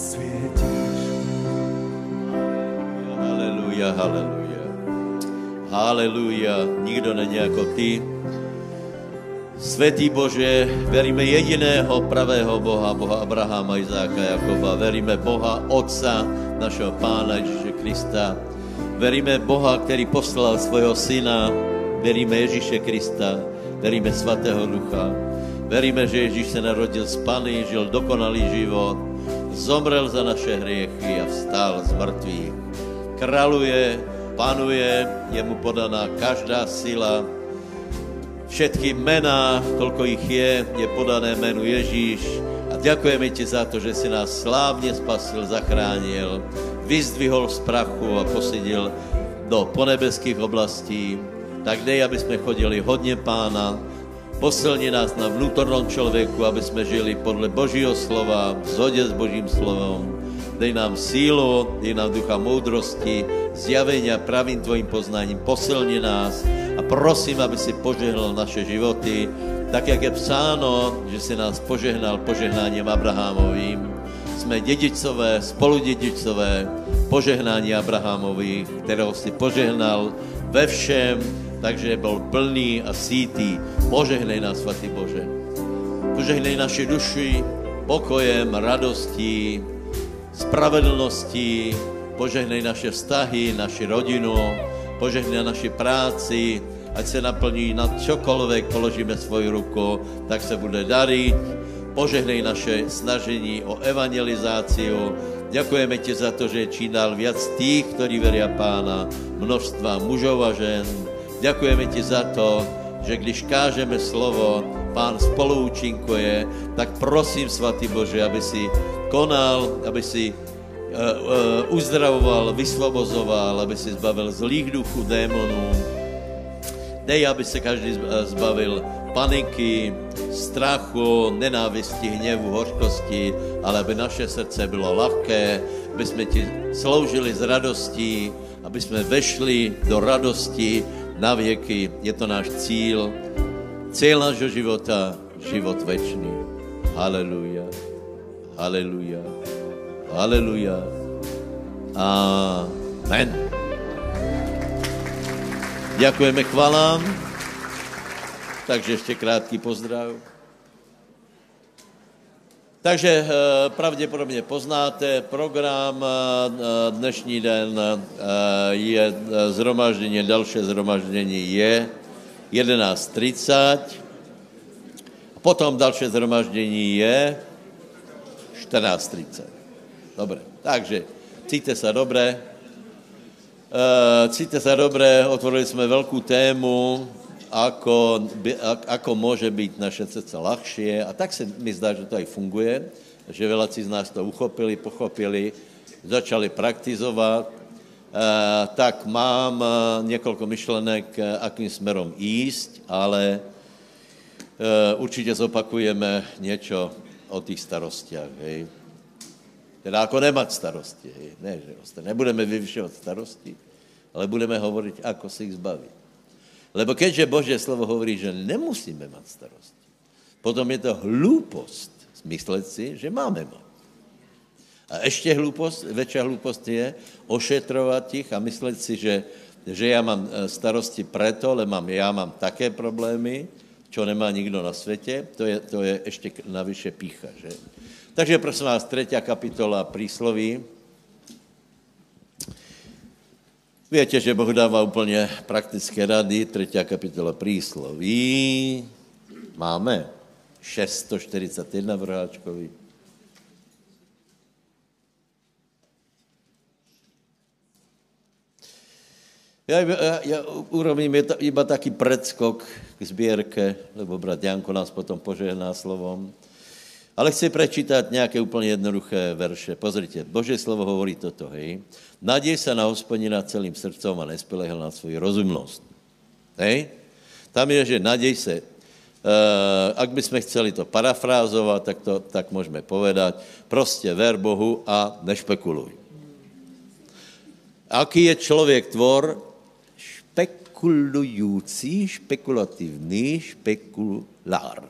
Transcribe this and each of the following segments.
Svietiš. Haleluja, haleluja. Haleluja, nikdo není jako ty. Svetý Bože, veríme jediného pravého Boha, Boha Abraháma, Izáka, Jakoba. Veríme Boha, Otca, našeho Pána Ježíše Krista. Veríme Boha, který poslal svojho Syna. Veríme Ježíše Krista. Veríme Svatého Ducha. Veríme, že Ježíš se narodil z Pany, žil dokonalý život, zomrel za naše hriechy a vstal z mrtvých. Kraluje, panuje, je mu podaná každá sila, všetky mená, koľko ich je, je podané menu Ježíš. A ďakujeme ti za to, že si nás slávne spasil, zachránil, vyzdvihol z prachu a posidil do ponebeských oblastí. Tak dej, aby sme chodili hodně pána, posilni nás na vnútornom člověku, aby jsme žili podle Božího slova, v zhodě s Božím slovom. Dej nám sílu, dej nám ducha moudrosti, zjavenia pravým tvojim poznaním, posilni nás a prosím, aby si požehnal naše životy, tak, jak je psáno, že si nás požehnal požehnáním Abrahamovým. Jsme dědicové, spoludědicové, požehnání Abrahamovi, kterého si požehnal ve všem, takže byl plný a sítý. Požehnej nás, Svatý Bože. Požehnej naši duši pokojem, radostí, spravedlností, požehnej naše vztahy, naši rodinu, požehnej naši práci, ať se naplní na čokoľvek položíme svoju ruku, tak se bude dariť. Požehnej naše snažení o evangelizáciu. Ďakujeme ti za to, že je čím dál viac tých, ktorí veria pána, množstva mužov a žen. Ďakujeme ti za to, že když kážeme slovo, pán spoluúčinkuje, tak prosím, svatý Bože, aby si konal, aby si uh, uh, uzdravoval, vysvobozoval, aby si zbavil zlých duchů, démonů. Dej, aby se každý zbavil paniky, strachu, nenávisti, hněvu, hořkosti, ale aby naše srdce bylo lahké, aby jsme ti sloužili s radostí, aby jsme vešli do radosti na věky. Je to náš cíl. Cíl nášho života, život večný. Haleluja. Haleluja. Haleluja. Amen. Ďakujeme chvalám. Takže ještě krátký pozdrav. Takže eh, pravděpodobně poznáte program. eh, Dnešní den eh, je zhromaždění, další zhromaždění je 11.30. Potom další zhromaždění je 14.30. Dobre, takže cíte sa dobre. Uh, cíte sa dobre, otvorili sme veľkú tému, ako, ako môže byť naše srdce ľahšie. A tak sa mi zdá, že to aj funguje, že veľaci z nás to uchopili, pochopili, začali praktizovať. Uh, tak mám uh, niekoľko myšlenek, uh, akým smerom ísť, ale určite zopakujeme niečo o tých starostiach. Hej. Teda ako nemať starosti. Hej. Ne, že nebudeme vyvyšovať starosti, ale budeme hovoriť, ako si ich zbaviť. Lebo keďže Božie slovo hovorí, že nemusíme mať starosti, potom je to hlúpost mysleť si, že máme mať. A ešte hlúpost, väčšia hlúpost je ošetrovať ich a mysleť si, že, že ja mám e, starosti preto, lebo mám, ja mám také problémy, čo nemá nikto na svete, to je, to je ešte navyše pícha, že? Takže prosím vás, tretia kapitola prísloví. Viete, že Boh dáva úplne praktické rady, tretia kapitola prísloví. Máme 641 v roháčkovi. Ja, ja, ja urobím iba taký predskok k zbierke, lebo brat Janko nás potom požehná slovom. Ale chci prečítať nejaké úplne jednoduché verše. Pozrite, Božie slovo hovorí toto, hej. Nadej sa na hospodina celým srdcom a nespolehal na svoju rozumnosť. Hej? Tam je, že nadej sa. Uh, ak by sme chceli to parafrázovať, tak to tak môžeme povedať. Proste ver Bohu a nešpekuluj. Aký je človek tvor? Špekulujúci, špekulatívny, špekulár.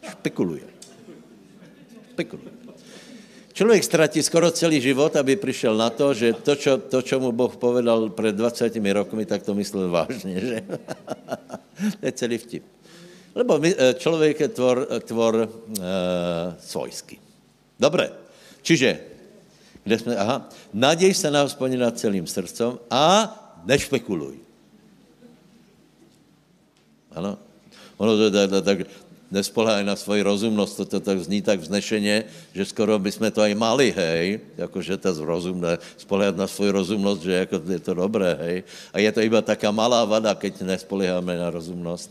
Špekuluje. Špekuluje. Človek stratí skoro celý život, aby prišiel na to, že to, čo, to, čo mu Boh povedal pred 20 rokmi, tak to myslel vážne, že? to je celý vtip. Lebo my, e, človek je tvor, tvor e, svojský. Dobre, čiže, kde sme, aha, nadej sa na hospodina celým srdcom a nešpekuluj. Ano. Ono to tak, tak nespoláhaj na svoji rozumnosť, to, to tak zní tak vznešenie, že skoro by sme to aj mali, hej, akože to rozumné, spoliehať na svoju rozumnosť, že ako je to dobré, hej. A je to iba taká malá vada, keď nespolieháme na rozumnosť.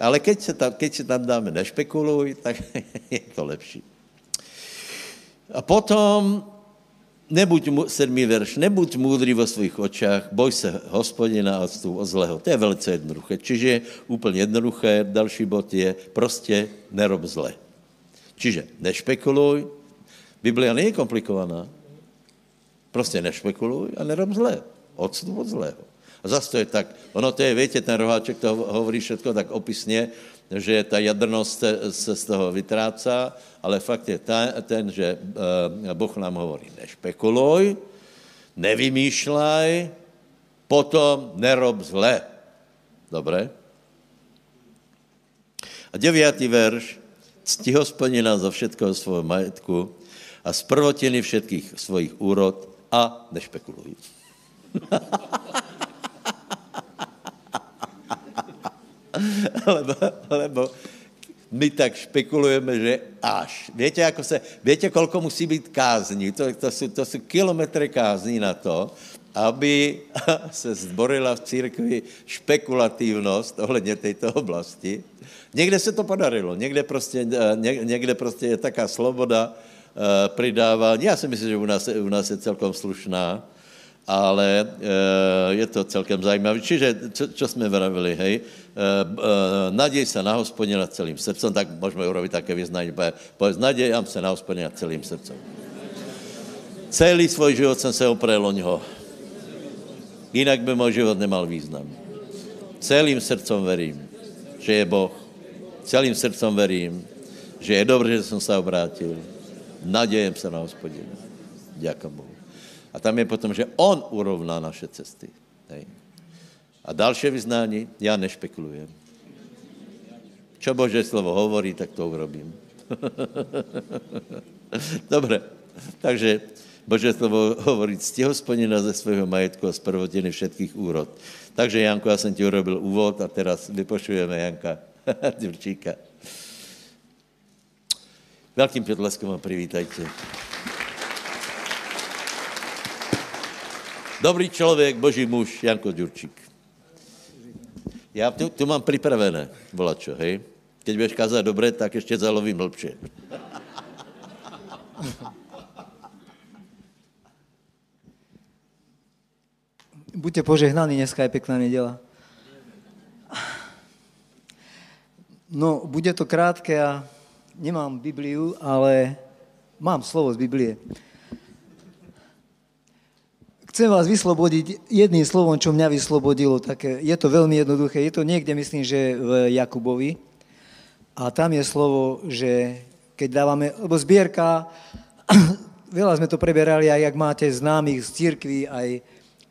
Ale keď sa tam, keď sa tam dáme nešpekuluj, tak je to lepší. A potom nebuď, sedmý verš, nebuď múdry vo svých očách, boj sa hospodina a odstup od zlého. To je velice jednoduché. Čiže úplne jednoduché, další bod je prostě nerob zle. Čiže nešpekuluj, Biblia nie je komplikovaná, prostě nešpekuluj a nerob zle. Odstup od zlého. A zase to je tak, ono to je, viete, ten roháček to hovorí všetko tak opisne, že ta jadrnost se, z toho vytrácá, ale fakt je ten, že Boh nám hovorí, nešpekuluj, nevymýšľaj, potom nerob zle. Dobre? A deviatý verš, cti hospodina za všetkého svojho majetku a z prvotiny všetkých svojich úrod a nešpekuluj. lebo, lebo my tak špekulujeme, že až. Viete, ako sa, viete, koľko musí byť kázni? To, to, sú, to sú kilometre kázni na to, aby se zborila v církvi špekulatívnosť ohledně tejto oblasti. Někde se to podarilo, někde prostě, někde prostě je taká sloboda uh, pridávání. Já si myslím, že u nás, u nás je celkom slušná ale e, je to celkem zajímavé. Čiže, čo, čo sme vravili, hej, e, e, nadej sa na hospodina celým srdcom, tak môžeme urobiť také vyznanie. Povedz, nadejam sa na hospodina celým srdcom. Celý svoj život som sa oprel o ňoho. Inak by môj život nemal význam. Celým srdcom verím, že je Boh. Celým srdcom verím, že je dobré, že som sa obrátil. Nadejem sa na hospodina. Ďakujem Bohu. A tam je potom, že on urovná naše cesty. Hej. A dalšie vyznání, já nešpekulujem. Čo Bože slovo hovorí, tak to urobím. Dobre, takže Bože slovo hovorí, cti hospodina ze svého majetku a z prvotiny všetkých úrod. Takže, Janko, já jsem ti urobil úvod a teraz vypočujeme Janka Ďurčíka. Veľkým potleskom a privítajte. Dobrý člověk, boží muž, Janko Ďurčík. Já tu, tu mám připravené, volačo, hej? Keď budeš kázat dobré, tak ještě zalovím hlbšie. Buďte požehnaní, dneska je pekná nedela. No, bude to krátke a nemám Bibliu, ale mám slovo z Biblie. Chcem vás vyslobodiť jedným slovom, čo mňa vyslobodilo. Tak je to veľmi jednoduché. Je to niekde, myslím, že v Jakubovi. A tam je slovo, že keď dávame, lebo zbierka, veľa sme to preberali, aj ak máte známych z církvy, aj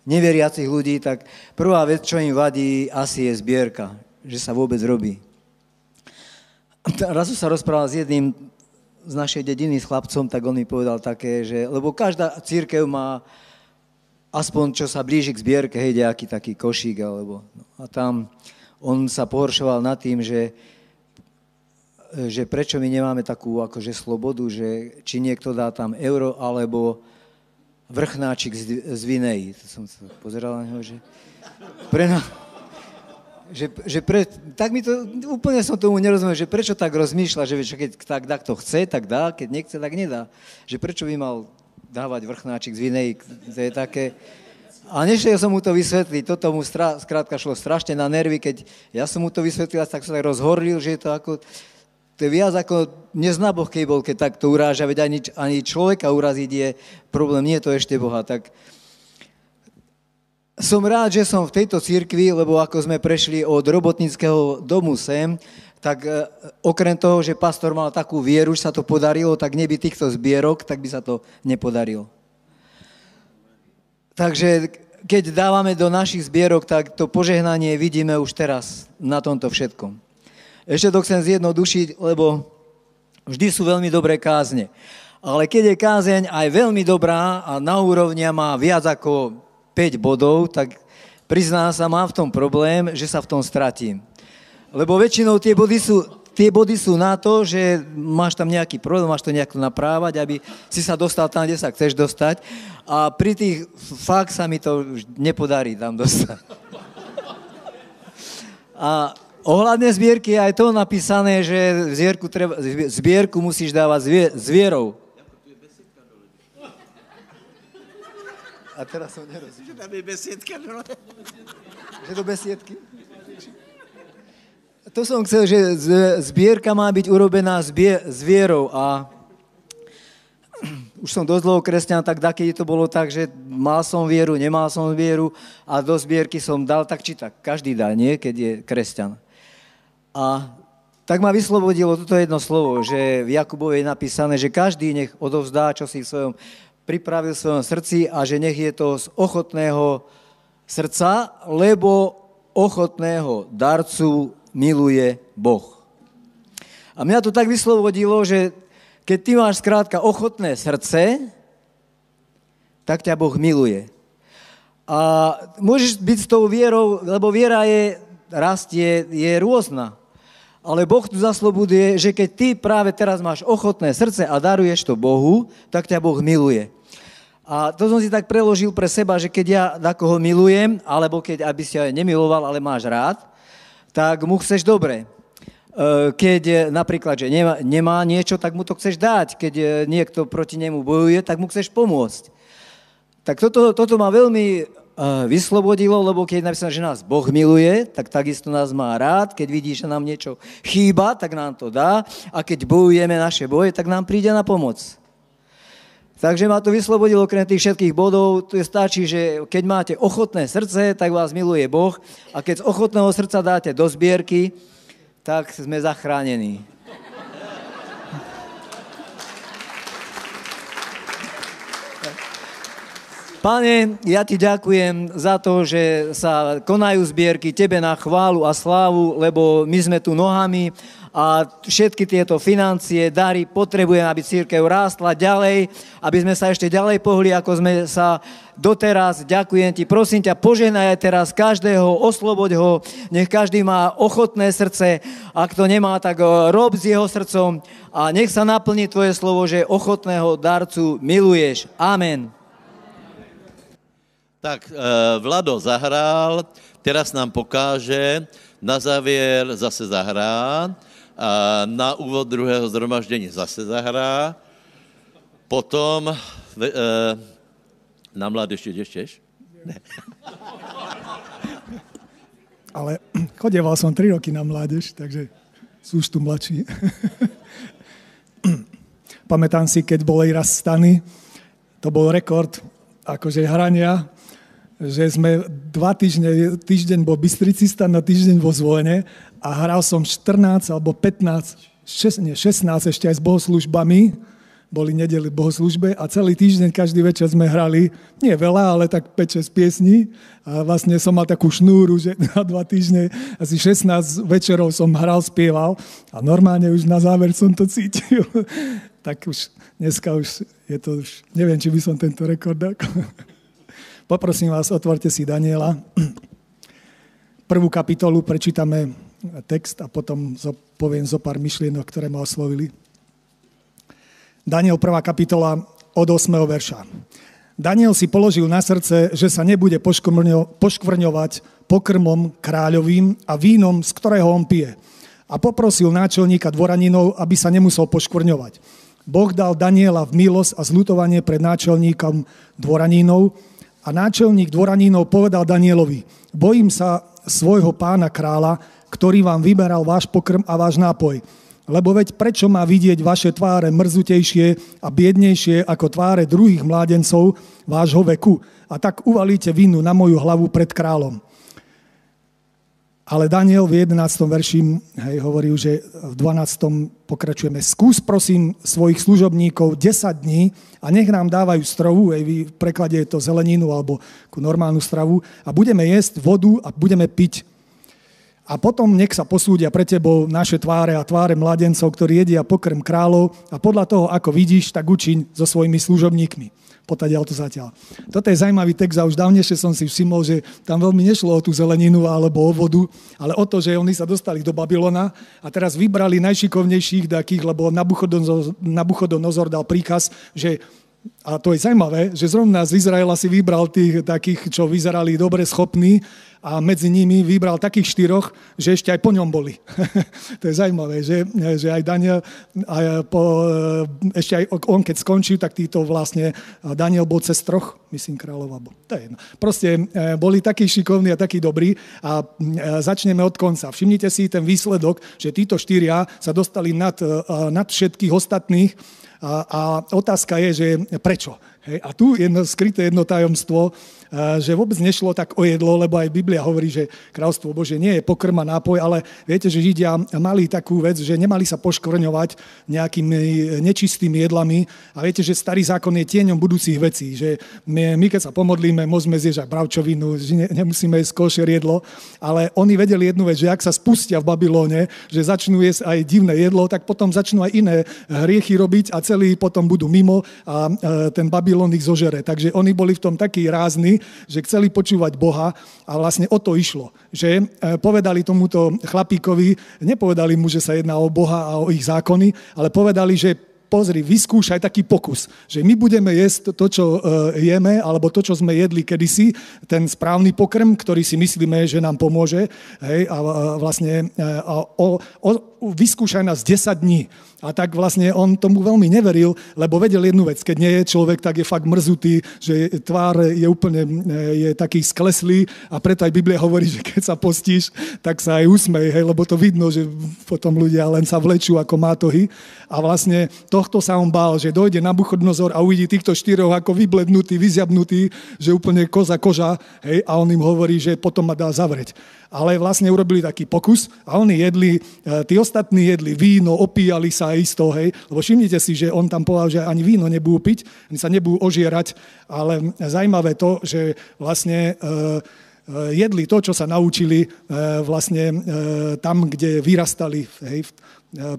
neveriacich ľudí, tak prvá vec, čo im vadí, asi je zbierka, že sa vôbec robí. Raz sa rozprával s jedným z našej dediny s chlapcom, tak on mi povedal také, že, lebo každá církev má aspoň čo sa blíži k zbierke, hej, nejaký taký košík, alebo... No, a tam on sa pohoršoval nad tým, že, že prečo my nemáme takú akože slobodu, že či niekto dá tam euro, alebo vrchnáčik z, z Vinej. To som sa pozeral na neho, že... Pre na, že, že pre, tak mi to, úplne som tomu nerozumel, že prečo tak rozmýšľa, že keď tak, tak to chce, tak dá, keď nechce, tak nedá. Že prečo by mal dávať vrchnáčik z vinej, to je také... A nešiel som mu to vysvetliť, toto mu strá, skrátka šlo strašne na nervy, keď ja som mu to vysvetlil, tak sa tak rozhorlil, že je to ako... To je viac ako nezná Boh, keď bol, keď takto uráža, veď ani, ani človeka uraziť je problém, nie je to ešte Boha. Tak som rád, že som v tejto církvi, lebo ako sme prešli od robotnického domu sem, tak e, okrem toho, že pastor mal takú vieru, že sa to podarilo, tak neby týchto zbierok, tak by sa to nepodarilo. Takže keď dávame do našich zbierok, tak to požehnanie vidíme už teraz na tomto všetkom. Ešte to chcem zjednodušiť, lebo vždy sú veľmi dobré kázne. Ale keď je kázeň aj veľmi dobrá a na úrovni má viac ako 5 bodov, tak prizná sa, mám v tom problém, že sa v tom stratím. Lebo väčšinou tie body sú, tie body sú na to, že máš tam nejaký problém, máš to nejako naprávať, aby si sa dostal tam, kde sa chceš dostať. A pri tých fakt sa mi to nepodarí tam dostať. A ohľadne zbierky je aj to napísané, že zbierku, treba, zbierku musíš dávať zvie, zvierou. A teraz som nerozumel. Že tam je besiedka dole. Že do besiedky? To som chcel, že zbierka má byť urobená s vierou a už som dosť dlho kresťan, tak dakedy to bolo tak, že mal som vieru, nemal som vieru a do zbierky som dal tak či tak. Každý dá, nie? Keď je kresťan. A tak ma vyslobodilo toto jedno slovo, že v Jakubovi je napísané, že každý nech odovzdá, čo si v svojom pripravil v svojom srdci a že nech je to z ochotného srdca, lebo ochotného darcu miluje Boh. A mňa to tak vyslobodilo, že keď ty máš skrátka ochotné srdce, tak ťa Boh miluje. A môžeš byť s tou vierou, lebo viera je, rastie, je rôzna. Ale Boh tu zaslobuduje, že keď ty práve teraz máš ochotné srdce a daruješ to Bohu, tak ťa Boh miluje. A to som si tak preložil pre seba, že keď ja koho milujem, alebo keď, aby si aj nemiloval, ale máš rád, tak mu chceš dobre. E, keď e, napríklad, že nemá, nemá niečo, tak mu to chceš dať. Keď e, niekto proti nemu bojuje, tak mu chceš pomôcť. Tak toto, toto ma veľmi vyslobodilo, lebo keď napísané, že nás Boh miluje, tak takisto nás má rád. Keď vidí, že nám niečo chýba, tak nám to dá. A keď bojujeme naše boje, tak nám príde na pomoc. Takže ma to vyslobodilo okrem tých všetkých bodov. Tu je stačí, že keď máte ochotné srdce, tak vás miluje Boh. A keď z ochotného srdca dáte do zbierky, tak sme zachránení. Pane, ja ti ďakujem za to, že sa konajú zbierky tebe na chválu a slávu, lebo my sme tu nohami a všetky tieto financie, dary potrebujeme, aby církev rástla ďalej, aby sme sa ešte ďalej pohli, ako sme sa doteraz. Ďakujem ti, prosím ťa, požehnaj teraz každého, osloboď ho, nech každý má ochotné srdce, ak to nemá, tak eh, rob s jeho srdcom a nech sa naplní tvoje slovo, že ochotného darcu miluješ. Amen. Tak, eh, Vlado zahrál, teraz nám pokáže, na závěr zase zahrá a na úvod druhého zhromaždění zase zahrá, potom e, na mládež ešte Ne. Ale chodeval som 3 roky na mládež, takže sú už tu mladší. Pamätám si, keď boli raz stany, to bol rekord akože hrania, že sme dva týždne, týždeň bol Bystrici stan, na týždeň vo Zvojene a hral som 14 alebo 15, 6, nie, 16 ešte aj s bohoslužbami, boli nedeli bohoslužbe a celý týždeň, každý večer sme hrali, nie veľa, ale tak 5-6 piesní. A vlastne som mal takú šnúru, že na dva týždne asi 16 večerov som hral, spieval a normálne už na záver som to cítil. tak už dneska už je to už, neviem, či by som tento rekord ako... Poprosím vás, otvorte si Daniela. Prvú kapitolu prečítame text a potom poviem zo pár myšlienok, ktoré ma oslovili. Daniel 1. kapitola od 8. verša. Daniel si položil na srdce, že sa nebude poškvrňovať pokrmom kráľovým a vínom, z ktorého on pije. A poprosil náčelníka dvoraninov, aby sa nemusel poškvrňovať. Boh dal Daniela v milosť a zlutovanie pred náčelníkom dvoranínov a náčelník dvoranínov povedal Danielovi, bojím sa svojho pána kráľa, ktorý vám vyberal váš pokrm a váš nápoj. Lebo veď prečo má vidieť vaše tváre mrzutejšie a biednejšie ako tváre druhých mládencov vášho veku? A tak uvalíte vinu na moju hlavu pred kráľom. Ale Daniel v 11. verši hej, hovorí, že v 12. pokračujeme. Skús prosím svojich služobníkov 10 dní a nech nám dávajú stravu, hej, v preklade je to zeleninu alebo normálnu stravu a budeme jesť vodu a budeme piť. A potom nech sa posúdia pre tebou naše tváre a tváre mladencov, ktorí jedia pokrm kráľov a podľa toho, ako vidíš, tak učiň so svojimi služobníkmi potadiaľ to zatiaľ. Toto je zaujímavý text a už dávnejšie som si všimol, že tam veľmi nešlo o tú zeleninu alebo o vodu, ale o to, že oni sa dostali do Babylona a teraz vybrali najšikovnejších takých, lebo Nabuchodonozor dal príkaz, že a to je zaujímavé, že zrovna z Izraela si vybral tých takých, čo vyzerali dobre schopní a medzi nimi vybral takých štyroch, že ešte aj po ňom boli. to je zaujímavé, že, že aj Daniel, aj po, ešte aj on keď skončil, tak títo vlastne, Daniel bol cez troch, myslím kráľov, alebo to je jedno. Proste boli takí šikovní a takí dobrí a začneme od konca. Všimnite si ten výsledok, že títo štyria sa dostali nad, nad všetkých ostatných a, a otázka je, že prečo? Hej, a tu jedno skryté jedno tajomstvo, že vôbec nešlo tak o jedlo, lebo aj Biblia hovorí, že kráľstvo Bože nie je pokrm a nápoj, ale viete, že Židia mali takú vec, že nemali sa poškvrňovať nejakými nečistými jedlami a viete, že starý zákon je tieňom budúcich vecí, že my, my keď sa pomodlíme, môžeme zjesť aj bravčovinu, že ne, nemusíme jesť košer jedlo, ale oni vedeli jednu vec, že ak sa spustia v Babylóne, že začnú jesť aj divné jedlo, tak potom začnú aj iné hriechy robiť a celý potom budú mimo a ten Babylon ich zožere. Takže oni boli v tom takí rázni, že chceli počúvať Boha a vlastne o to išlo. Že e, povedali tomuto chlapíkovi, nepovedali mu, že sa jedná o Boha a o ich zákony, ale povedali, že pozri, vyskúšaj taký pokus, že my budeme jesť to, čo uh, jeme, alebo to, čo sme jedli kedysi, ten správny pokrm, ktorý si myslíme, že nám pomôže, hej, a, vlastne a, o, o, vyskúšaj nás 10 dní. A tak vlastne on tomu veľmi neveril, lebo vedel jednu vec, keď nie je človek, tak je fakt mrzutý, že tvár je úplne je taký skleslý a preto aj Biblia hovorí, že keď sa postíš, tak sa aj usmej, hej, lebo to vidno, že potom ľudia len sa vlečú ako mátohy. A vlastne tohto sa on bál, že dojde na Buchodnozor a uvidí týchto štyroch ako vyblednutí, vyziabnutí, že úplne koza koža, hej, a on im hovorí, že potom ma dá zavrieť ale vlastne urobili taký pokus a oni jedli, e, tí ostatní jedli víno, opíjali sa isto, hej, lebo všimnite si, že on tam povedal, že ani víno nebudú piť, ani sa nebudú ožierať, ale zaujímavé to, že vlastne e, e, jedli to, čo sa naučili vlastne tam, kde vyrastali, hej,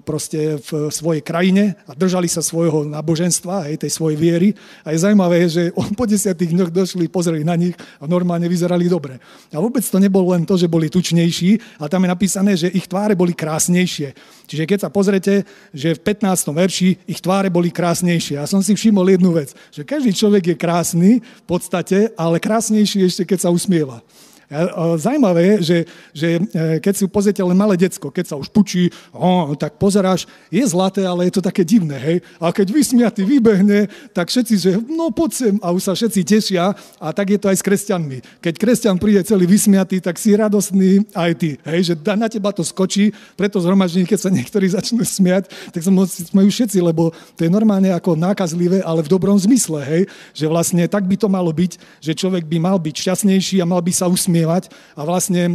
proste v svojej krajine a držali sa svojho náboženstva, aj tej svojej viery. A je zaujímavé, že on po desiatých dňoch došli, pozreli na nich a normálne vyzerali dobre. A vôbec to nebolo len to, že boli tučnejší, ale tam je napísané, že ich tváre boli krásnejšie. Čiže keď sa pozrete, že v 15. verši ich tváre boli krásnejšie. Ja som si všimol jednu vec, že každý človek je krásny v podstate, ale krásnejší ešte, keď sa usmieva. Zajímavé je, že, že e, keď si pozriete len malé decko, keď sa už pučí, oh, tak pozeráš, je zlaté, ale je to také divné, hej. A keď vysmiatý vybehne, tak všetci, že no poď sem. A už sa všetci tešia. A tak je to aj s kresťanmi. Keď kresťan príde celý vysmiatý, tak si radostný aj ty, hej, že na teba to skočí, preto zhromaždení, keď sa niektorí začnú smiať, tak sa smejú všetci, lebo to je normálne ako nákazlivé, ale v dobrom zmysle, hej, že vlastne tak by to malo byť, že človek by mal byť šťastnejší a mal by sa usmiať usmievať a vlastne e,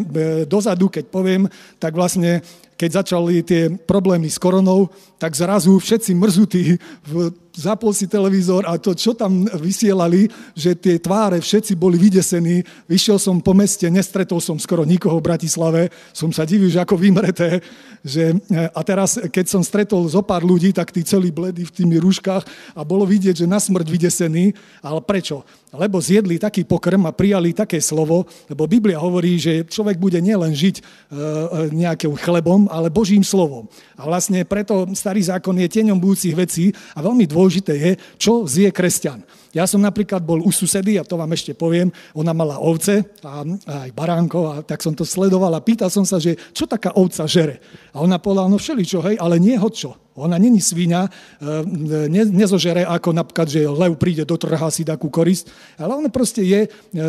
dozadu, keď poviem, tak vlastne keď začali tie problémy s koronou, tak zrazu všetci mrzutí zapol si televízor a to, čo tam vysielali, že tie tváre všetci boli vydesení. Vyšiel som po meste, nestretol som skoro nikoho v Bratislave, som sa divil, že ako vymreté. Že, e, a teraz, keď som stretol zo pár ľudí, tak tí celí bledy v tými rúškach a bolo vidieť, že na smrť vydesený. Ale prečo? Lebo zjedli taký pokrm a prijali také slovo, lebo Biblia hovorí, že človek bude nielen žiť e, nejakým chlebom, ale Božím slovom. A vlastne preto starý zákon je tieňom budúcich vecí a veľmi dôležité je, čo zje kresťan. Ja som napríklad bol u susedy, a to vám ešte poviem, ona mala ovce a, aj baránko, a tak som to sledoval a pýtal som sa, že čo taká ovca žere. A ona povedala, no všeličo, hej, ale nie čo. Ona není svíňa, e, ne, nezožere ako napríklad, že lev príde do trha si takú korist, ale ona proste je e,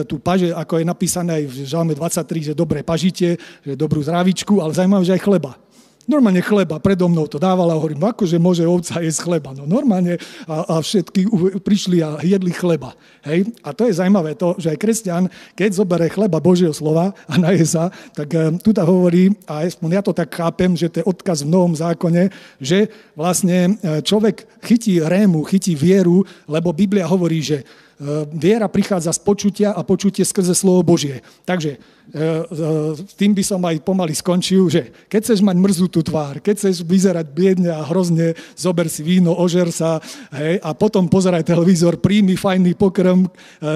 tu paže, ako je napísané aj v Žalme 23, že dobre pažite, že dobrú zdravičku, ale zaujímavé, že aj chleba. Normálne chleba, predo mnou to dávala hovorím, akože môže ovca jesť chleba. No normálne a, a všetky prišli a jedli chleba. Hej? A to je zaujímavé to, že aj kresťan, keď zobere chleba Božieho slova a naje sa, tak um, tu ta hovorí, a ja to tak chápem, že to je odkaz v Novom zákone, že vlastne e, človek chytí rému, chytí vieru, lebo Biblia hovorí, že Eh, viera prichádza z počutia a počutie skrze slovo Božie. Takže tým by som aj pomaly skončil, že keď chceš mať mrzutú tvár, keď chceš vyzerať biedne a hrozne, zober si víno, ožer sa hej, a potom pozeraj televízor, príjmi fajný pokrm, e,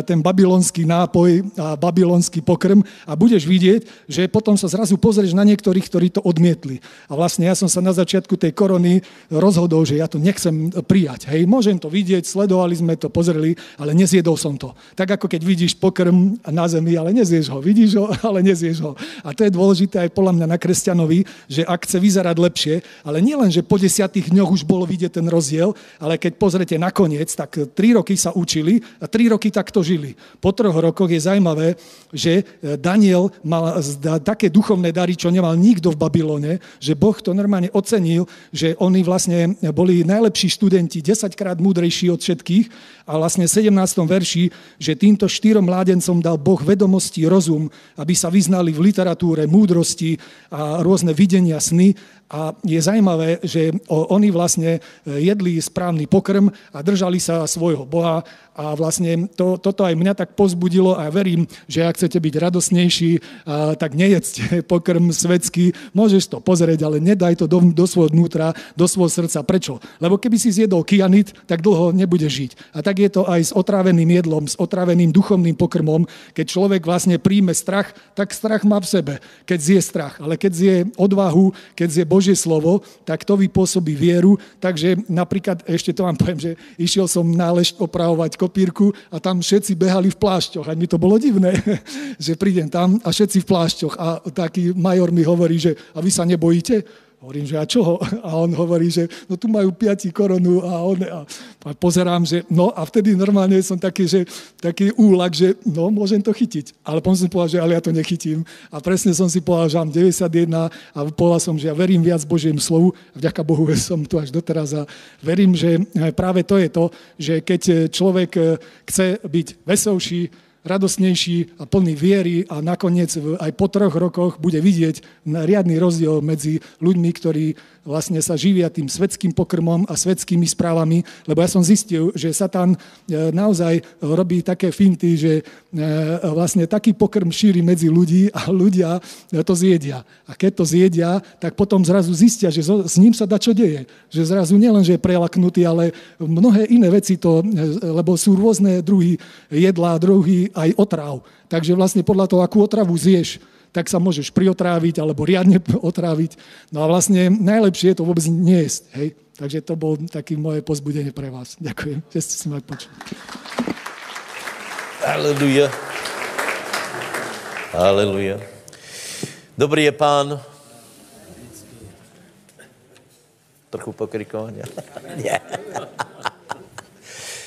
ten babylonský nápoj a babylonský pokrm a budeš vidieť, že potom sa zrazu pozrieš na niektorých, ktorí to odmietli. A vlastne ja som sa na začiatku tej korony rozhodol, že ja to nechcem prijať. Hej, môžem to vidieť, sledovali sme to, pozreli, ale nezjedol som to. Tak ako keď vidíš pokrm na zemi, ale nezješ ho. Vidíš ho, ale nezješ ho. A to je dôležité aj podľa mňa na kresťanovi, že ak chce vyzerať lepšie, ale nielen, že po desiatých dňoch už bolo vidieť ten rozdiel, ale keď pozrete nakoniec, tak tri roky sa učili a tri roky takto žili. Po troch rokoch je zaujímavé, že e, Daniel mal také duchovné dary, čo nemal nikto v Babylone, že Boh to normálne ocenil, že oni vlastne boli najlepší študenti, desaťkrát múdrejší od všetkých a vlastne v 17. verši, že týmto štyrom mládencom dal Boh vedomosti, rozum, aby sa vyznali v literatúre, múdrosti a rôzne videnia, sny a je zaujímavé, že oni vlastne e, jedli správny pokrm a držali sa svojho Boha a vlastne to, toto aj mňa tak pozbudilo a verím, že ak chcete byť radosnejší, tak nejedzte pokrm svetský, môžeš to pozrieť, ale nedaj to do, do svojho vnútra, do svojho srdca. Prečo? Lebo keby si zjedol kianit, tak dlho nebude žiť. A tak je to aj s otráveným jedlom, s otráveným duchovným pokrmom. Keď človek vlastne príjme strach, tak strach má v sebe, keď zje strach. Ale keď zje odvahu, keď zje Božie slovo, tak to vypôsobí vieru. Takže napríklad, ešte to vám poviem, že išiel som na lež opravovať kopírku a tam všetci behali v plášťoch. A mi to bolo divné, že prídem tam a všetci v plášťoch. A taký major mi hovorí, že a vy sa nebojíte? Hovorím, že a čoho? A on hovorí, že no tu majú piati koronu a on a, a pozerám, že no a vtedy normálne som taký, že taký úlak, že no môžem to chytiť. Ale potom som povedal, že ale ja to nechytím. A presne som si povedal, že mám 91 a povedal som, že ja verím viac Božiemu slovu. Vďaka Bohu som tu až doteraz a verím, že práve to je to, že keď človek chce byť veselší, radosnejší a plný viery a nakoniec aj po troch rokoch bude vidieť riadny rozdiel medzi ľuďmi, ktorí vlastne sa živia tým svetským pokrmom a svetskými správami, lebo ja som zistil, že Satan e, naozaj robí také finty, že e, vlastne taký pokrm šíri medzi ľudí a ľudia to zjedia. A keď to zjedia, tak potom zrazu zistia, že s ním sa dá čo deje. Že zrazu nielen, že je prelaknutý, ale mnohé iné veci to, e, lebo sú rôzne druhy jedlá, druhy aj otráv. Takže vlastne podľa toho, akú otravu zješ, tak sa môžeš priotráviť alebo riadne otráviť. No a vlastne najlepšie je to vôbec jesť. Hej? Takže to bolo také moje pozbudenie pre vás. Ďakujem, že ste si ma počuli. Aleluja. Aleluja. Dobrý je pán. Trochu pokrikovania. Nie.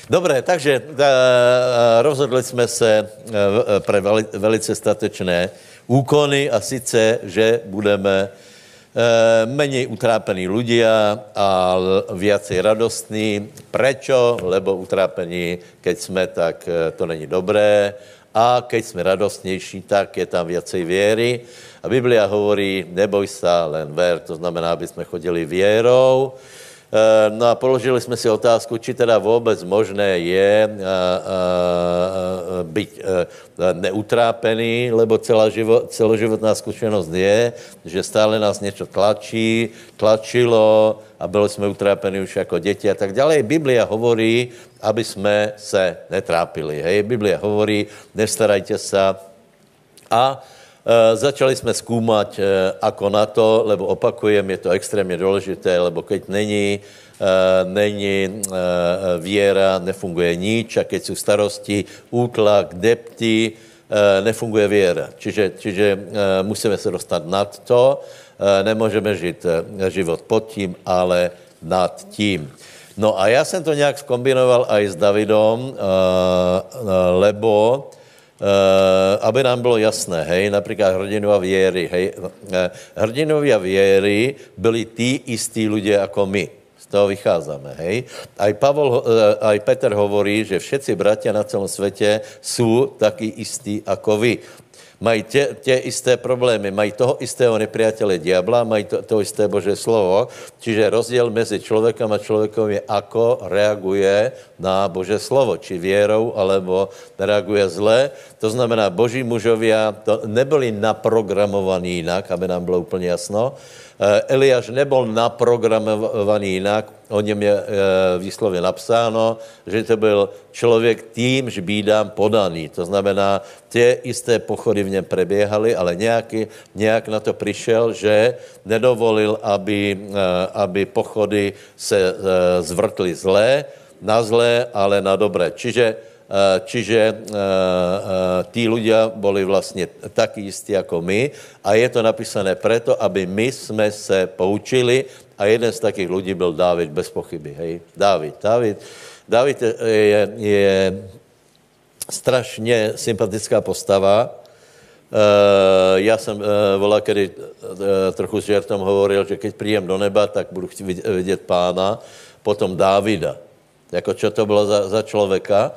Dobre, takže uh, rozhodli jsme se uh, pre velice statečné úkony a sice, že budeme eh, menej utrápení ľudia a viacej radostní. Prečo? Lebo utrápení, keď sme, tak eh, to není dobré. A keď sme radostnější, tak je tam viacej viery. A Biblia hovorí, neboj sa, len ver, to znamená, aby sme chodili vierou. Eh, no a položili jsme si otázku, či teda vůbec možné je eh, eh, být neutrápený, lebo celá život, celoživotná zkušenost je, že stále nás něco tlačí, tlačilo a byli jsme utrápení už jako děti a tak dále. Biblia hovorí, aby jsme se netrápili. Hej? Biblia hovorí, nestarajte se a Eh, začali jsme eh, ako na to, lebo opakujem, je to extrémně důležité, lebo keď není, není věra, nefunguje nič a keď jsou starosti, útlak, depty, nefunguje věra. Čiže, čiže musíme se dostat nad to, nemůžeme žít život pod tím, ale nad tím. No a já jsem to nějak skombinoval aj s Davidom, lebo aby nám bylo jasné, hej, například hrdinovia viery, hej, hrdinovia viery byli tí istí ľudia ako my. Toho vychádzame, hej. Aj, Pavol, aj Peter hovorí, že všetci bratia na celom svete sú takí istí ako vy mají tě isté problémy, mají toho istého nepriatele diabla, mají to, to isté Bože slovo, čiže rozdiel mezi člověkem a člověkom je, ako reaguje na Bože slovo, či věrou, alebo reaguje zle. To znamená, boží mužovia to nebyli naprogramovaní jinak, aby nám bylo úplně jasno, Eliáš nebol naprogramovaný jinak, o něm je eh, výslovně napsáno, že to byl člověk týmž bídám podaný. To znamená, tie isté pochody v něm preběhaly, ale nějaký, nějak na to přišel, že nedovolil, aby, eh, aby pochody se zvrtly zlé, na zlé, ale na dobré. Čiže Eh, čiže uh, uh, tí ľudia boli vlastne takí istí ako my a je to napísané preto, aby my sme se poučili a jeden z takých ľudí byl Dávid bez pochyby. Hej? Dávid. Dávid, Dávid je, je strašně sympatická postava. Uh, já jsem uh, volal, kedy uh, trochu s žertom hovoril, že keď príjem do neba, tak budu vidět pána, potom Dávida. Jako čo to bylo za, za člověka.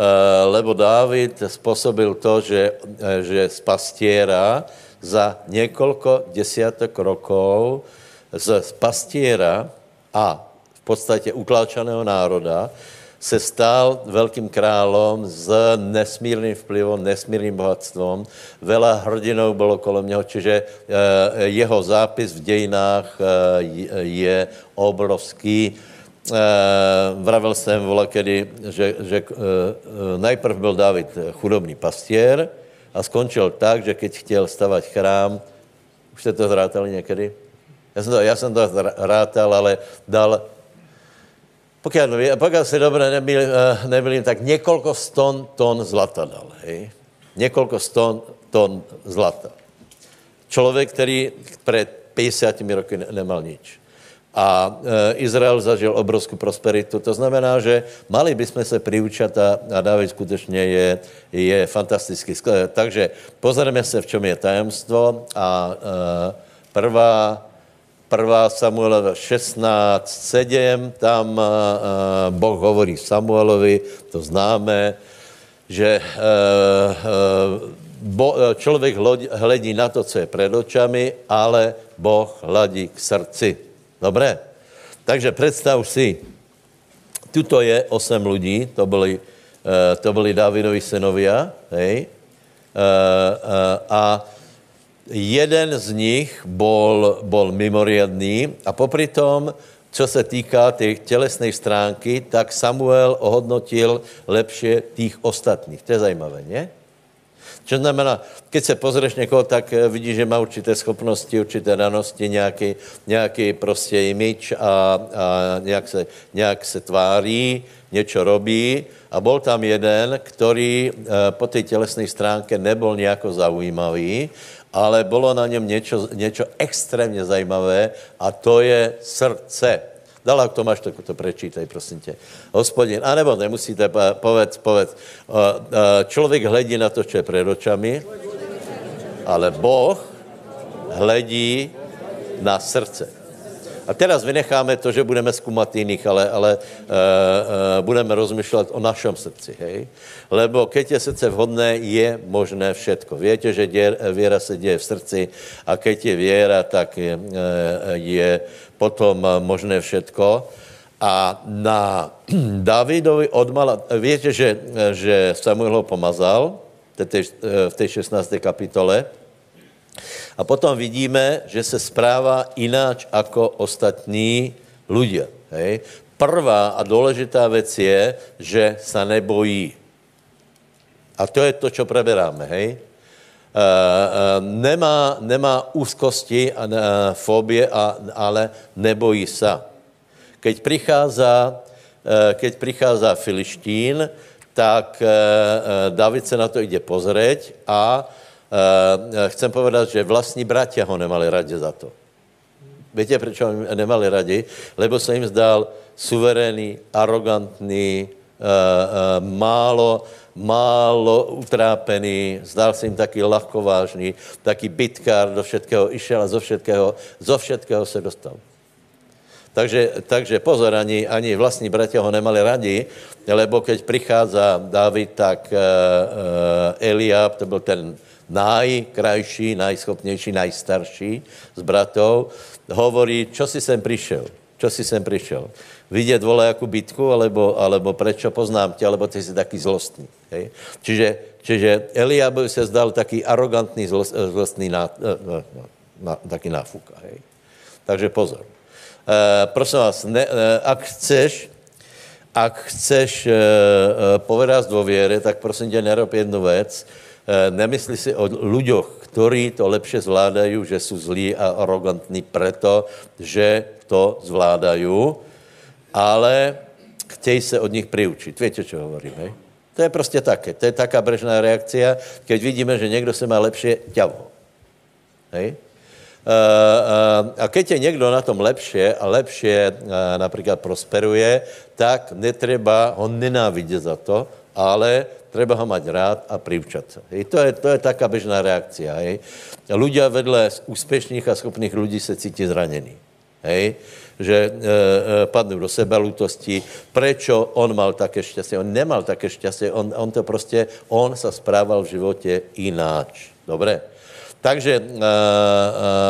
Eh, lebo Dávid spôsobil to, že, eh, že z pastiera za niekoľko desiatok rokov z pastiera a v podstate utláčaného národa se stal veľkým králom s nesmírným vplyvom, nesmírným bohatstvom. Veľa hrdinov bolo kolem něho, čiže eh, jeho zápis v dejinách je obrovský vravel jsem vola kedy, že, že uh, najprv byl David chudobný pastier a skončil tak, že keď chtěl stavat chrám, už jste to zrátali někdy? Já jsem to, já jsem to rátal, ale dal, pokud, pokud si dobře nebyl, nebyl, tak několik ston ton zlata dal, hej? Několik ston ton zlata. Člověk, který před 50 roky nemal nič a e, Izrael zažil obrovskou prosperitu. To znamená, že mali bychom se priučat a, a David skutečně je, je fantastický. Takže pozrieme se, v čem je tajemstvo a e, prvá, prvá Samuela 16, 7, tam e, Boh hovorí Samuelovi, to známe, že e, e, bo, člověk hledí na to, co je před očami, ale Boh hledí k srdci. Dobre? Takže představ si, tuto je osm lidí, to byli, uh, to byli Davidovi synovia, hej? Uh, uh, a jeden z nich bol, bol mimoriadný a popri tom, co se týká té tělesné stránky, tak Samuel ohodnotil lepše tých ostatních. To je zajímavé, ne? Čo znamená, keď se pozřeš někoho, tak eh, vidíš, že má určité schopnosti, určité danosti, nějaký, nějaký prostě imič a, a nějak, se, nějak se tváří, něco robí. A bol tam jeden, který eh, po té tělesné stránke nebyl nějak zaujímavý, ale bylo na něm něco extrémně zajímavé a to je srdce. Dala, to máš, tak to prečítaj, prosím tě. Hospodin, anebo nemusíte, povedz, povedz. Člověk hledí na to, co je před očami, ale Boh hledí na srdce. A teraz vynecháme to, že budeme zkoumat jiných, ale, ale uh, uh, budeme rozmýšlet o našem srdci, hej? Lebo keď je srdce vhodné, je možné všetko. Víte, že děr, věra se děje v srdci a keď je věra, tak je, uh, je potom možné všetko. A na Davidovi odmala, víte, že, že Samuel ho pomazal v té 16. kapitole, a potom vidíme, že se správa ináč ako ostatní ľudia. Hej? Prvá a důležitá věc je, že se nebojí. A to je to, co preberáme. Hej? Uh, uh, nemá, nemá úzkosti a uh, fobie, a, ale nebojí se. Keď prichází, keď prichází Filištín, tak David se na to ide pozrieť a Uh, chcem povedat, že vlastní bratia ho nemali radi za to. Víte, proč ho nemali radi? Lebo se jim zdal suverénní, arrogantný, uh, uh, málo, málo utrápený, zdal se jim taky ľahkovážný, taký bitkár do všetkého išel a zo všetkého, zo všetkého se dostal. Takže, takže pozor, ani, ani vlastní bratia ho nemali radi, lebo keď prichádza David, tak uh, uh, Eliab, to byl ten najkrajší, najschopnější, najstarší z bratov, hovorí, čo si sem prišiel? Čo si sem prišiel? Vidět jakú bitku, alebo, alebo prečo poznám tě, alebo ty si taký zlostný. Hej? Čiže, čiže Eliabovi se zdal taký arrogantný, zlostný ná, na, na, taký náfuka. Hej? Takže pozor. Eh, prosím vás, ne, eh, ak chceš, ak chceš uh, povedať vo viere, tak prosím tě, nerob jednu vec. Nemysli si o ľuďoch, ktorí to lepšie zvládajú, že sú zlí a arrogantní preto, že to zvládajú, ale chtěj se od nich priučiť. Viete, čo hovorím, hej? To je prostě také. To je taká brežná reakcia, keď vidíme, že někdo se má lepšie, ťavo. Hej? a keď je někdo na tom lepšie a lepšie například prosperuje, tak netreba ho nenávidět za to, ale treba ho mať rád a privčat sa. Hej, to, je, to je taká bežná reakcia. Hej. Ľudia vedle úspěšných a schopných ľudí se cítí zranení. Hej? Že e, e, padnú do sebalutosti. Prečo on mal také šťastie? On nemal také šťastie, on, on to prostě, on sa správal v životě ináč. Dobre? Takže uh, uh,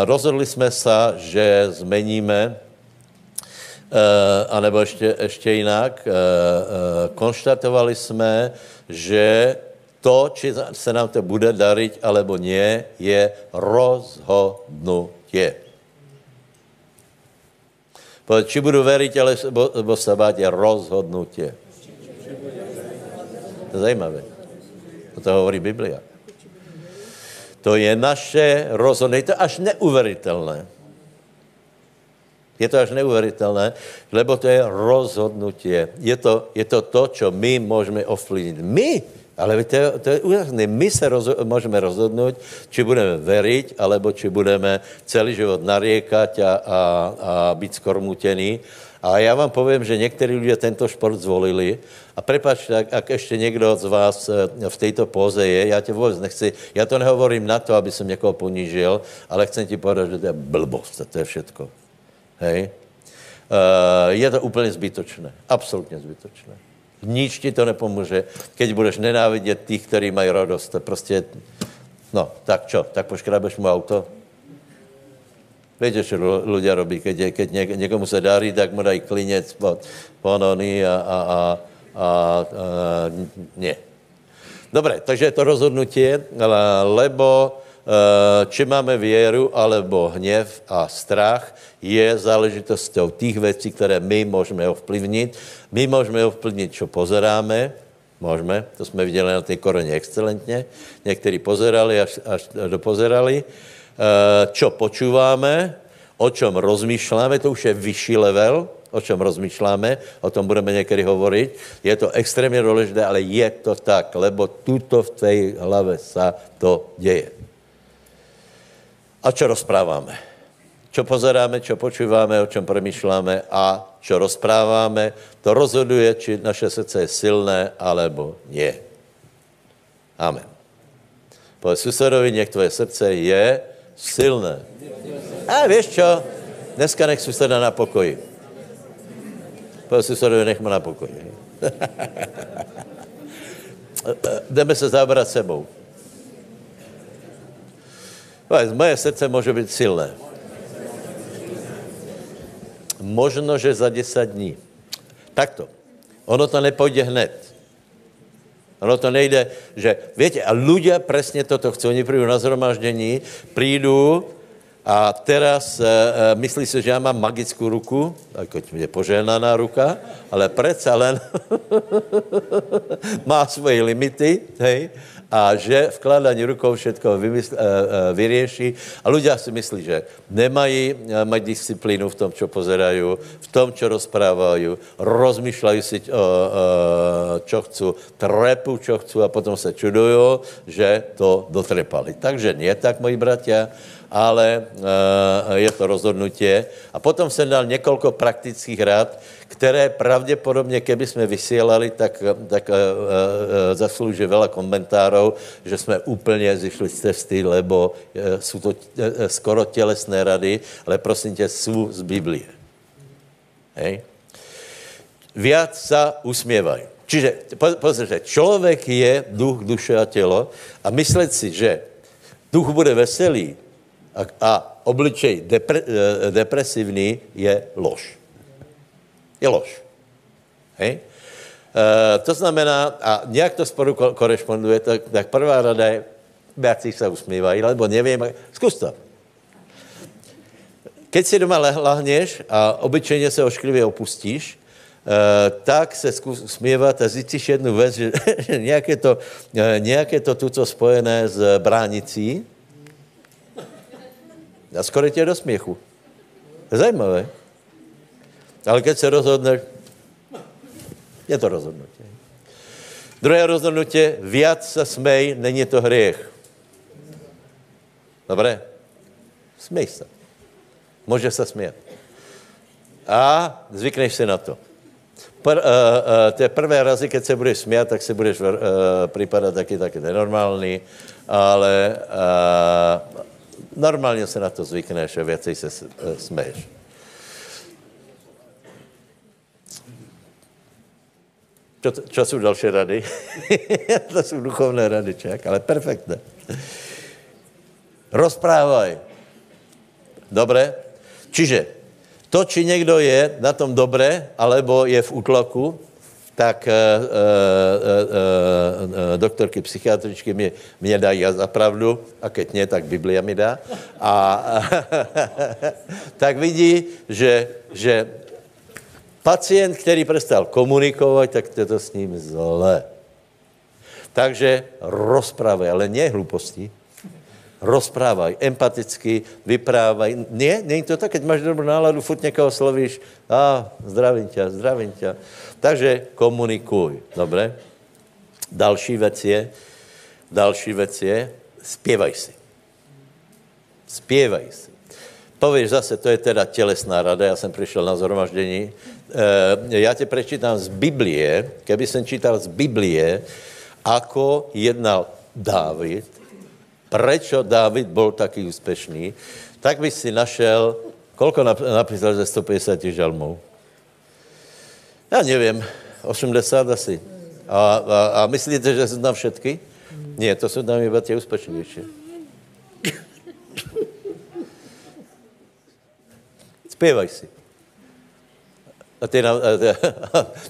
rozhodli jsme se, že zmeníme, anebo ještě, ještě jinak, uh, uh, konštatovali jsme, že to, či se nám to bude darit, alebo nie, je rozhodnutie. Či budu veriť, alebo sa báť, je rozhodnutie. To je zajímavé. To hovorí Biblia. To je naše rozhodnutí. Je to až neuveritelné. Je to až neuveritelné, lebo to je rozhodnutie. Je to, je to to, čo my môžeme ovplyvniť. My, ale to je, to je úžasné. My se rozho- môžeme rozhodnúť, či budeme veriť, alebo či budeme celý život nariekať a, a, a byť skormutení. A já vám povím, že někteří lidé tento šport zvolili. A prepačte, ak, ak ešte někdo z vás eh, v této póze je, já tě vůbec nechci, já to nehovorím na to, aby som někoho ponížil, ale chcem ti povedať, že to je blbost, to je všetko. Hej? Uh, je to úplně zbytočné, absolutně zbytočné. Nič ti to nepomůže, keď budeš nenávidět tých, kteří mají radost. To prostě, no, tak čo, tak poškrabeš mu auto? Viete, čo ľudia robí, keď, keď někomu se darí, tak mu dají klinec pod ponony a, a, a, a, a nie. Dobre, takže je to rozhodnutie, lebo či máme věru, alebo hněv a strach, je záležitosťou tých vecí, které my můžeme ovplyvnit. My můžeme ovplyvnit, čo pozeráme, Môžeme, to jsme viděli na té koroně excelentně. Někteří pozerali, až, až dopozerali. Eh, čo počúváme, o čom rozmýšľame, to už je vyšší level, o čom rozmýšľame, o tom budeme někdy hovoriť. Je to extrémně důležité, ale je to tak, lebo tuto v tej hlave sa to deje. A čo rozpráváme? Čo pozeráme, čo počúváme, o čom premýšľame a čo rozpráváme, to rozhoduje, či naše srdce je silné, alebo nie. Amen. Povedz susedovi, nech tvoje srdce je Silné. A vieš čo? Dneska nech suseda na pokoji. Povedz susedovi, nech ma na pokoji. Jdeme se zabrať sebou. Povedz, moje srdce může být silné. Možno, že za 10 dní. Takto. Ono to nepůjde hned. Ono to nejde, že, viete, a ľudia presne toto chcú. Oni prídu na zhromaždení, prídu a teraz e, e, myslí si, že ja mám magickú ruku, ako je poženaná ruka, ale predsa len má svoje limity, hej, a že vkládání rukou všetko vymysl, e, e, vyrieši. A ľudia si myslí, že nemají e, mať disciplínu v tom, čo pozerajú, v tom, čo rozprávajú, rozmýšľajú si, čo chcú, trepu, čo chcú a potom sa čudujú, že to dotrepali. Takže nie tak, moji bratia, ale je to rozhodnutie. A potom jsem dal několik praktických rád, které pravděpodobně, keby jsme vysílali, tak, tak zaslouží veľa komentárov, že jsme úplně zišli z cesty, lebo jsou to skoro tělesné rady, ale prosím tě, jsou z Biblie. Hej? Viac sa usmievaj. Čiže pozrite, člověk je duch, duše a tělo a myslet si, že duch bude veselý a, a obličej depre, eh, depresivní je lož. Je lož. Hej? E, to znamená, a nějak to spolu korešponduje, tak, tak prvá rada je, viac sa usmívají, lebo nevím, zkus to. Keď si doma lahneš a obyčejně se ošklivě opustíš, Uh, tak se usmívat a zjistíš jednu věc, že nějaké to, uh, nějaké to tuto spojené s bránicí a skoro tě do směchu. Zajímavé. Ale keď se rozhodneš, je to rozhodnutí. Druhé rozhodnutí, viac se smej, není to hriech. Dobré? Smej se. Může se smět. A zvykneš si na to. Pr, uh, uh, tie prvé razy, keď se budeš smiať, tak se budeš uh, připadat taky taky nenormální, ale uh, normálně se na to zvykneš a věcej se uh, smeješ. Čo, čo jsou další rady? to jsou duchovné rady, čak, ale perfektné. Rozprávaj. Dobre? Čiže to, či někdo je na tom dobré, alebo je v útlaku, tak e, e, e, doktorky psychiatričky mě, mě dají za pravdu, a keď ne, tak Biblia mi dá. A tak vidí, že, že pacient, který prestal komunikovat, tak to je to s ním zle. Takže rozprávaj, ale nie hluposti, rozprávaj, empaticky vyprávaj. Nie, není to tak, keď máš dobrou náladu, furt někoho slovíš, a zdravím tě, zdravím tě. Takže komunikuj, dobre? Další věc je, další věc je, zpěvaj si. Zpěvaj si. Povíš zase, to je teda tělesná rada, já jsem přišel na zhromaždění. E, já tě prečítám z Biblie, keby jsem čítal z Biblie, ako jednal Dávid, prečo Dávid byl taký úspěšný, tak by si našel, kolko napísal ze 150 žalmů? Já nevím, 80 asi. A, a, a myslíte, že jsem tam všetky? Nie, to jsou tam iba tie úspěšnější. Zpěvaj si. A ty, na,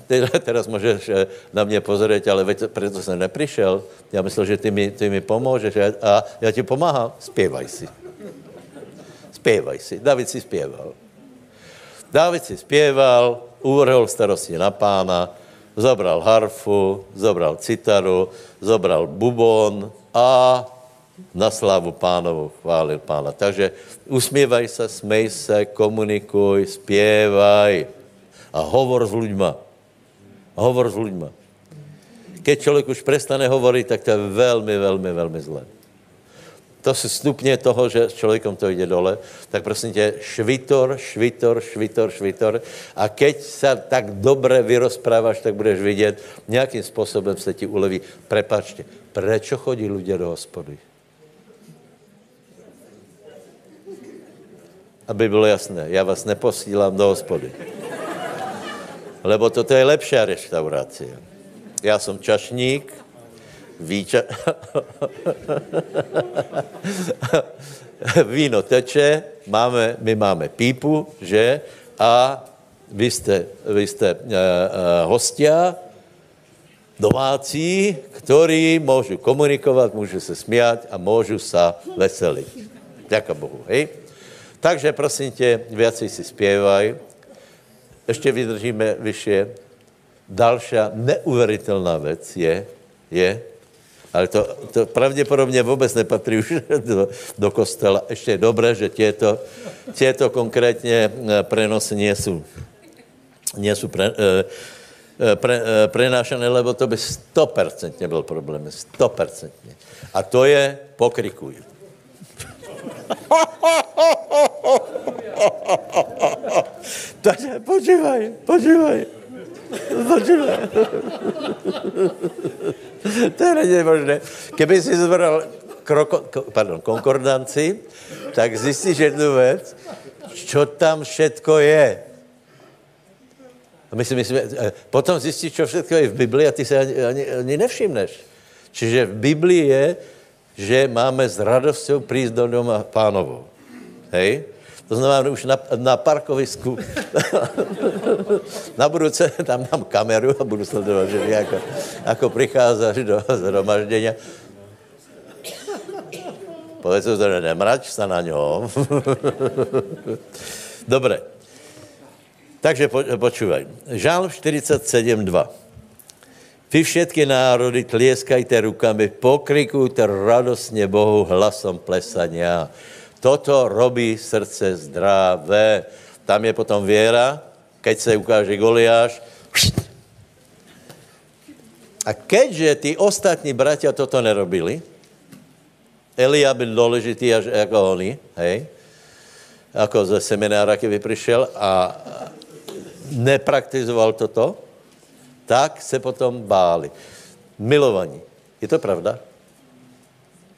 ty teraz můžeš eh, na mě pozorět, ale veď, proto jsem nepřišel. Já myslel, že ty mi, ty mi pomůžeš a já ti pomáhám. Zpěvaj si. Zpěvaj si. David si zpěval. David si zpěval, uvrhol starosti na pána, zobral harfu, zobral citaru, zobral bubon a na slávu pánovu chválil pána. Takže usmívaj se, smej se, komunikuj, zpěvaj a hovor s ľuďma. Hovor s ľuďma. Keď člověk už prestane hovoriť, tak to je velmi, velmi, velmi zlé. To se stupně toho, že s člověkom to jde dole, tak prosím tě, švitor, švitor, švitor, švitor. A keď se tak dobře vyrozpráváš, tak budeš vidět, nějakým způsobem se ti uleví. Prepačte, prečo chodí lidé do hospody? Aby bylo jasné, já vás neposílám do hospody lebo toto je lepšia reštaurácia. Já jsem čašník, výča... víno teče, máme, my máme pípu, že? A vy jste, vy jste uh, uh, hostia, domácí, ktorí môžu komunikovat, môžu se smiať a môžu sa veseliť. Ďakujem Bohu, hej? Takže prosím tě, viacej si zpěvaj, ještě vydržíme vyššie. Další neuvěřitelná věc je, je, ale to, to pravděpodobně vůbec nepatří už do, do kostela. Ještě je dobré, že těto, těto konkrétně eh, prenosy nejsou, nejsou pre, eh, eh, pre, prenášané, lebo to by stopercentně byl problém. Stopercentně. A to je pokrikuj. Takže počúvaj, počúvaj. Počúvaj. to je nemožné. Keby si zobral kroko, pardon, konkordanci, tak zistíš jednu vec, čo tam všetko je. My si myslíme, eh, potom zistíš, čo všetko je v Biblii a ty se ani, ani, ani nevšimneš. Čiže v Biblii je, že máme s radosťou prísť do doma pánovou. Hej? To znamená, už na, na parkovisku, na budúce tam mám kameru a budu sledovat, že ako, ako prichádzaš do zhromaždenia. Povedz že nemrač sa na ňom. Dobre. Takže po, počúvaj. Žálm 47.2. Vy všetky národy tlieskajte rukami, pokrikujte radosne Bohu hlasom plesania. Toto robí srdce zdravé. Tam je potom viera, keď se ukáže Goliáš. A keďže tí ostatní bratia toto nerobili, Elia byl dôležitý až ako oni, hej, ako ze seminára, keď prišiel a nepraktizoval toto, tak se potom báli. Milovaní. Je to pravda?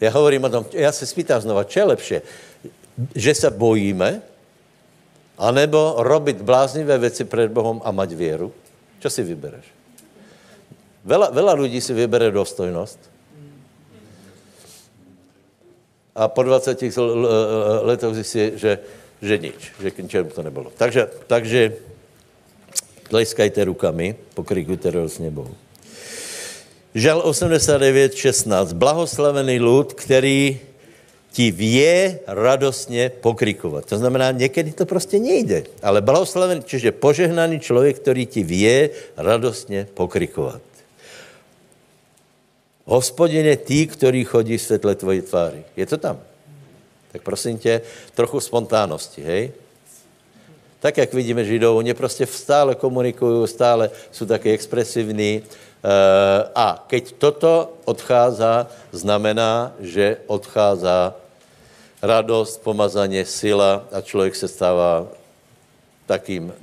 Ja hovorím o tom, ja sa spýtam znova, čo je lepšie? Že sa bojíme, anebo robiť bláznivé veci pred Bohom a mať vieru? Čo si vybereš? Veľa, veľa ľudí si vybere dostojnosť. A po 20 letoch zistí, že, že nič, že k ničemu to nebolo. Takže, takže tleskajte rukami, pokrikujte radostne Bohu. Žal 89, 16. Blahoslavený ľud, ktorý ti vie radostně pokrikovat. To znamená, někdy to prostě nejde. Ale blahoslavený, čiže požehnaný člověk, který ti vie radostně pokrikovat. Hospodin je tí, který chodí v světle tvojí tváři. Je to tam? Tak prosím tě, trochu spontánnosti, hej? Tak, jak vidíme Židov, oni prostě stále komunikují, stále jsou taky expresivní, Eh, a keď toto odchází, znamená, že odchází radost, pomazanie, sila a člověk se stává takým eh,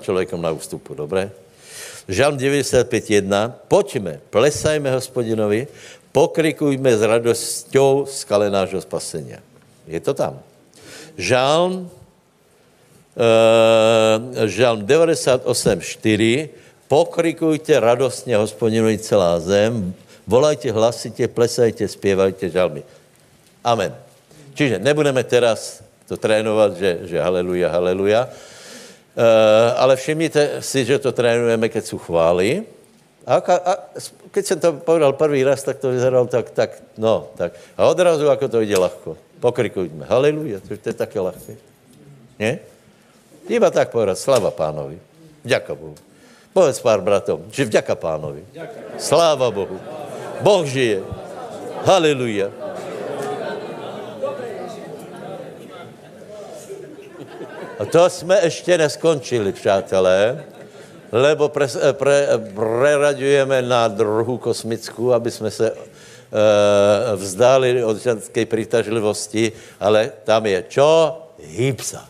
člověkem na ústupu, dobré? Žalm 95.1. Poďme, plesajme hospodinovi, pokrikujme s radosťou skale nášho spasenia. Je to tam. Žalm, uh, žalm 98.4 Pokrikujte radostně hospodinovi celá zem, volajte hlasitě, plesajte, zpěvajte žalmy. Amen. Čiže nebudeme teraz to trénovat, že, že haleluja, haleluja, uh, ale všimnite si, že to trénujeme, keď sú chvály. A, a, a keď jsem to povedal prvý raz, tak to vyzeralo tak, tak, no, tak. A odrazu, ako to ide ľahko. Pokrikujme, haleluja, to, to je také ľahké. Nie? Iba tak povedať, slava pánovi. Ďakujem Bohu. Povedz pár bratom, že vďaka pánovi. Sláva Bohu. Boh žije. Haleluja. To jsme ještě neskončili, přátelé, lebo pre, pre, preraďujeme na druhou kosmickou, aby jsme se e, vzdali od ženské přitažlivosti, ale tam je čo? Hypsa.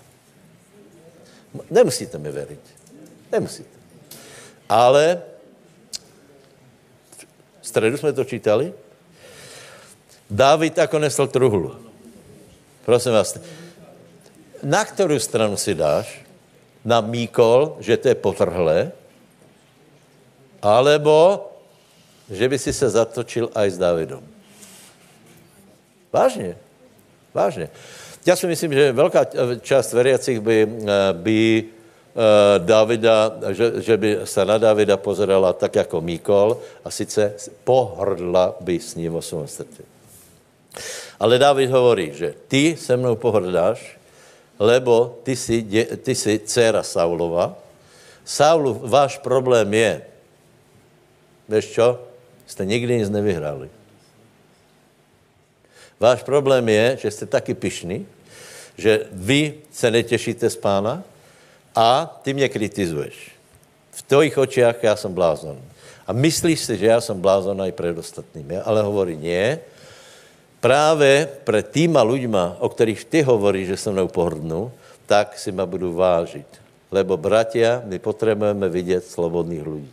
Nemusíte mi veriť. Nemusíte. Ale v středu jsme to čítali. Dávid ako nesl truhlu. Prosím vás, na kterou stranu si dáš? Na Míkol, že to je potrhlé, alebo že by si se zatočil aj s Davidom. Vážně. Vážně. Já si myslím, že velká část veriacich by, eh, by Eh, Davida, že, že by se na Davida pozerala tak jako Míkol a sice pohrdla by s ním vo svém srdci. Ale David hovorí, že ty se mnou pohrdáš, lebo ty si, ty si dcera Saulova. Saulu, váš problém je, vieš čo? Jste nikdy nic nevyhrali. Váš problém je, že jste taky pišní, že vy se netešíte z pána, a ty mě kritizuješ. V tvojich očiach já jsem blázon. A myslíš si, že já jsem blázon aj před ostatnými. Ale hovorí, nie. Práve pre týma ľuďma, o ktorých ty hovoríš, že sa mnou pohrdnú, tak si ma budú vážiť. Lebo, bratia, my potrebujeme vidieť slobodných ľudí.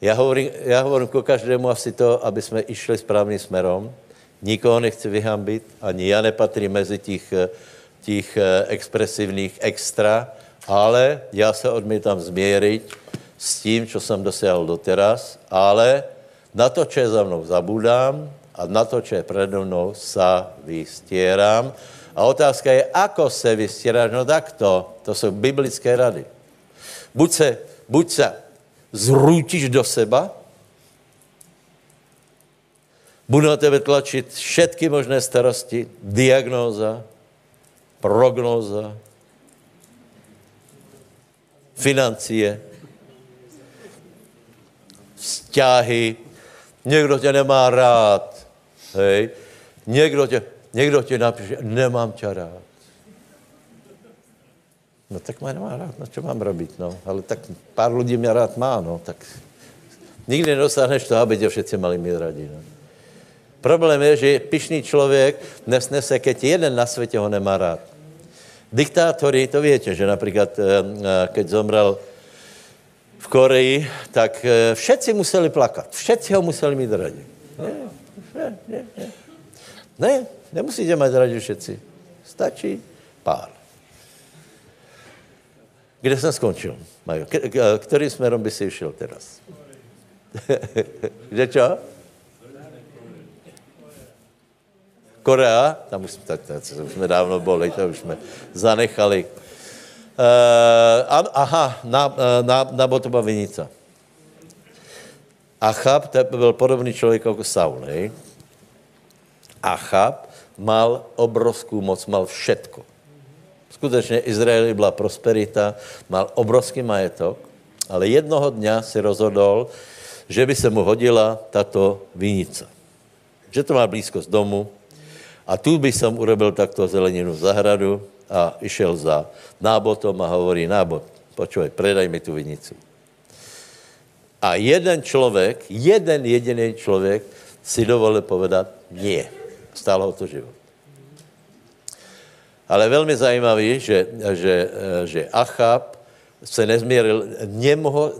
Ja hovorím, ja hovorím ku každému asi to, aby sme išli správným smerom. Nikoho nechci vyhambiť, ani ja nepatrím mezi tých, tých eh, expresívnych extra, ale já se odmítám změřit s tím, co jsem dosiahol doteraz, ale na to, čo je za mnou, zabudám a na to, čo je predo mnou, sa vystieram. A otázka je, ako se vystieráš? No takto, to jsou biblické rady. Buď se, buď se zrútiš do seba, budú na tebe tlačiť všetky možné starosti, diagnóza, prognóza, financie, vzťahy, někdo tě nemá rád, hej, někdo tě, někdo tě napíše, nemám tě rád. No tak má nemá rád, no čo mám robiť, no. Ale tak pár ľudí mě rád má, no. Tak nikdy nedosáhneš to, aby tě všetci mali mít radi, no. Problém je, že pišný člověk nesnese, keď jeden na světě ho nemá rád. Diktátory, to viete, že napríklad, eh, eh, keď zomrel v Koreji, tak eh, všetci museli plakat. Všetci ho museli mít radi. Ne, ne, ne, ne. ne nemusíte mať radi všetci. Stačí pár. Kde jsem skončil, Majo? Ktorým smerom by si išiel teraz? Kde čo? Korea, tam už, tak, tak, už jsme dávno boli, to už jsme zanechali. Uh, aha, na, na, na Botova vinica. Achab, byl podobný člověk jako Saul, hej? Achab mal obrovskou moc, mal všetko. Skutečně Izraeli byla prosperita, mal obrovský majetok, ale jednoho dňa si rozhodol, že by se mu hodila tato vinica. Že to má blízko z domu, a tu by som urobil takto zeleninu v zahradu a išel za nábotom a hovorí, nábot, počúvaj, predaj mi tú vinicu. A jeden človek, jeden jediný človek si dovolil povedať nie. Stálo ho to život. Ale veľmi zajímavý, že, že, že Achab se nezmieril, nemohol,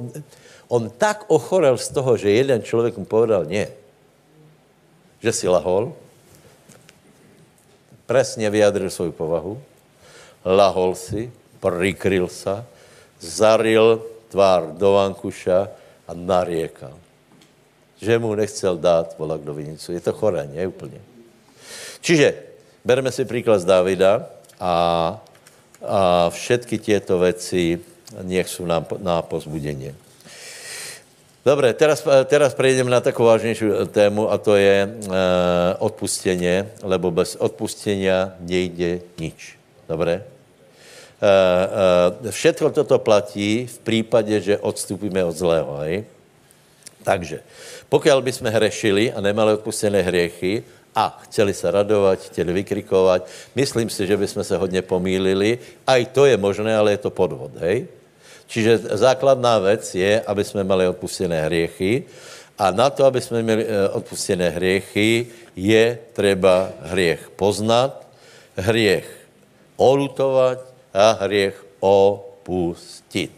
on tak ochorel z toho, že jeden človek mu povedal nie, že si lahol, presne vyjadril svoju povahu, lahol si, prikryl sa, zaril tvár do vankuša a nariekal. Že mu nechcel dát volak vinicu. Je to choré, nie úplne. Čiže bereme si príklad z Davida a, a všetky tieto veci nech sú nám na pozbudenie. Dobre, teraz, teraz prejdeme na takú vážnejšiu tému a to je e, odpustenie, lebo bez odpustenia nejde nič. Dobre? E, e, všetko toto platí v prípade, že odstúpime od zlého. Hej? Takže, pokiaľ by sme hrešili a nemali odpustené hriechy a chceli sa radovať, chceli vykrikovať, myslím si, že by sme sa hodne pomýlili. Aj to je možné, ale je to podvod. Hej? Čiže základná vec je, aby jsme mali odpustené hriechy a na to, aby jsme měli eh, odpustené hriechy, je treba hriech poznat, hriech olutovat a hriech opustit.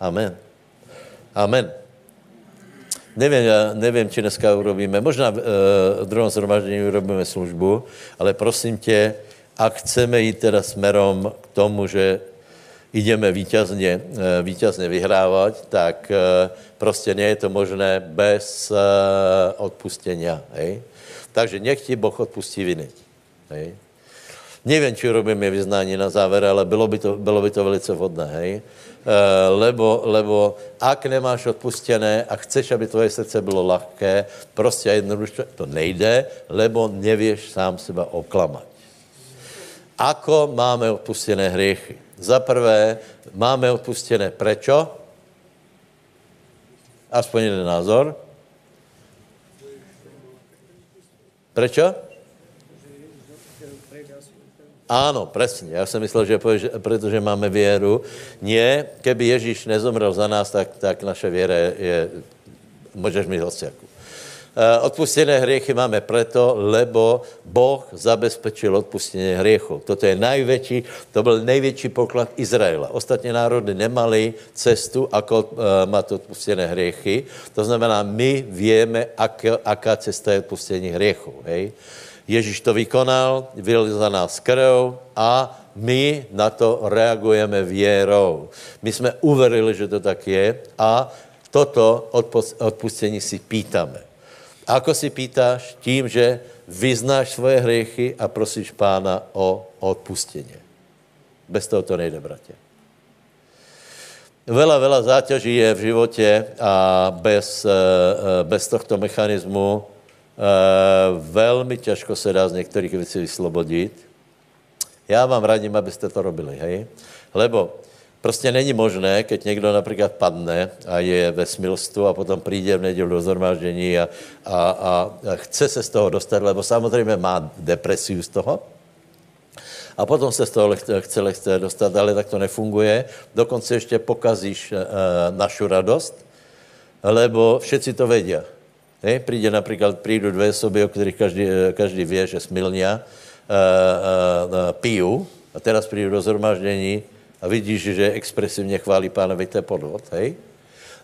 Amen. Amen. Nevím, nevím, či dneska urobíme, možná v, e, v druhém zhromaždění urobíme službu, ale prosím tě, a chceme jít teda smerom k tomu, že ideme víťazně, eh, víťazně vyhrávat, tak eh, prostě nie je to možné bez odpustenia. Hej? Takže nech ti Boh odpustí viny. Hej? Nevím, či robíme vyznání na záver, ale bylo by to, bylo by to velice vhodné, hej? lebo, lebo ak nemáš odpustené a chceš, aby tvoje srdce bylo lahké, prostě a jednoduše to nejde, lebo nevieš sám seba oklamať. Ako máme odpustené hriechy? Za prvé, máme odpustené prečo? Aspoň jeden názor. Prečo? Áno, presne. Ja som myslel, že pretože máme vieru. Nie, keby Ježíš nezomrel za nás, tak, tak naša viera je, je môžeš mi hociaku. odpustené hriechy máme preto, lebo Boh zabezpečil odpustenie hriechov. Toto je najväčší, to byl největší poklad Izraela. Ostatně národy nemali cestu, ako uh, mať odpustené hriechy. To znamená, my vieme, ak, aká cesta je odpustení hriechov. Hej? Ježíš to vykonal, vylil za nás krv a my na to reagujeme vierou. My jsme uverili, že to tak je a toto odpustení si pýtame. Ako si pýtáš? Tím, že vyznáš svoje hriechy a prosíš pána o odpustenie. Bez toho to nejde, bratě. Veľa, veľa záťaží je v životě a bez, eh, eh, bez tohto mechanismu eh, velmi těžko se dá z některých věcí vyslobodit. Já vám radím, abyste to robili, hej? Lebo Prostě není možné, keď někdo například padne a je ve smilstvu a potom přijde v neděli do zhromáždění a, a, a chce se z toho dostat, lebo samozřejmě má depresiu z toho, a potom se z toho chce, chce dostat, ale tak to nefunguje. Dokonce ještě pokazíš e, našu radost, lebo všetci to vedia. Ne? Príde například, prídu dvě osoby, o kterých každý, každý vie, že smilnia, e, e, e, piju, a teraz prídu do zhromaždění a vidíš, že expresivně chválí pánovi, to je podvod, hej?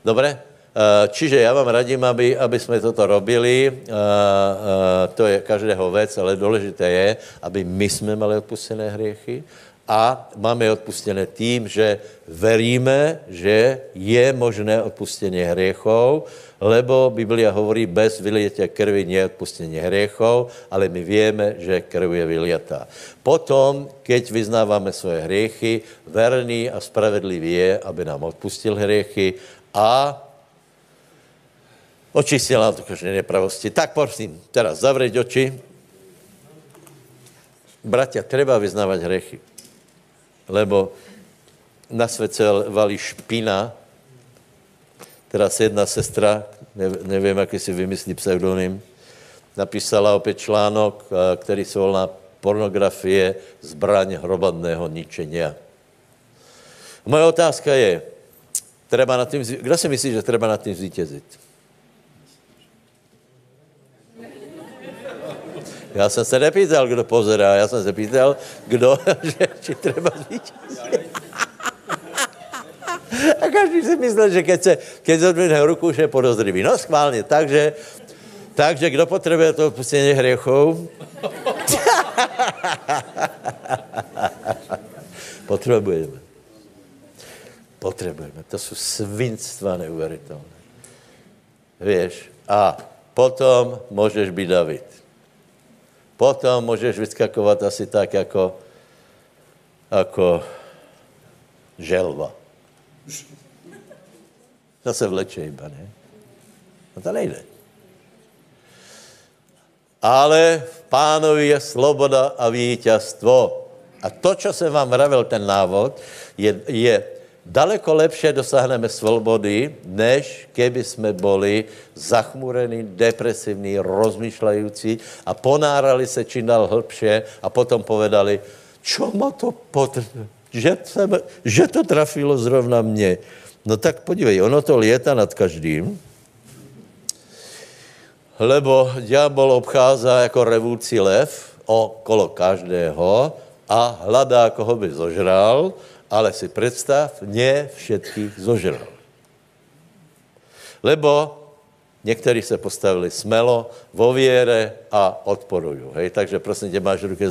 Dobre? Eh, čiže já vám radím, aby, aby jsme toto robili. Eh, to je každého věc, ale důležité je, aby my jsme mali odpustené hriechy a máme odpustené tím, že veríme, že je možné odpustenie hriechov, lebo Biblia hovorí, bez vylietia krvi nie je odpustenie hriechov, ale my vieme, že krv je vyliatá. Potom, keď vyznávame svoje hriechy, verný a spravedlivý je, aby nám odpustil hriechy a očistil nám to každé nepravosti. Tak prosím, teraz zavrieť oči. Bratia, treba vyznávať hriechy. Lebo na svet valí špina, Teraz jedna sestra, nevím, jaký si vymyslí pseudonym, napísala opět článok, který se volá pornografie zbraň hromadného ničenia. Moje otázka je, treba nad tým, kdo si myslí, že treba nad tým zvítězit? Já jsem se nepýtal, kdo pozerá, já jsem se pýtal, kdo, že, či treba zvítězit. A každý si myslel, že keď, se, keď zodvihne ruku, že je podozrivý. No schválně, takže, takže kdo potřebuje to odpustení hriechov? Potřebujeme. Potřebujeme. To jsou svinstva neuvěřitelné. Víš? A potom můžeš být David. Potom můžeš vyskakovat asi tak, jako, jako želva. To se vleče iba, ne? No to nejde. Ale v pánovi je sloboda a vítězstvo. A to, co jsem vám vravil, ten návod, je, je daleko lepšie dosáhneme svobody, než keby jsme boli zachmurení, depresivní, rozmýšľajúci a ponárali se čím dál hlbšie a potom povedali, čo ma to potřebuje že, jsem, že to trafilo zrovna mě. No tak podívej, ono to lieta nad každým, lebo diabol obchází jako revúci lev okolo každého a hledá, koho by zožral, ale si představ, ne všetkých zožral. Lebo Někteří se postavili smelo, vo viere a odporují. Hej? Takže prosím tě, máš ruky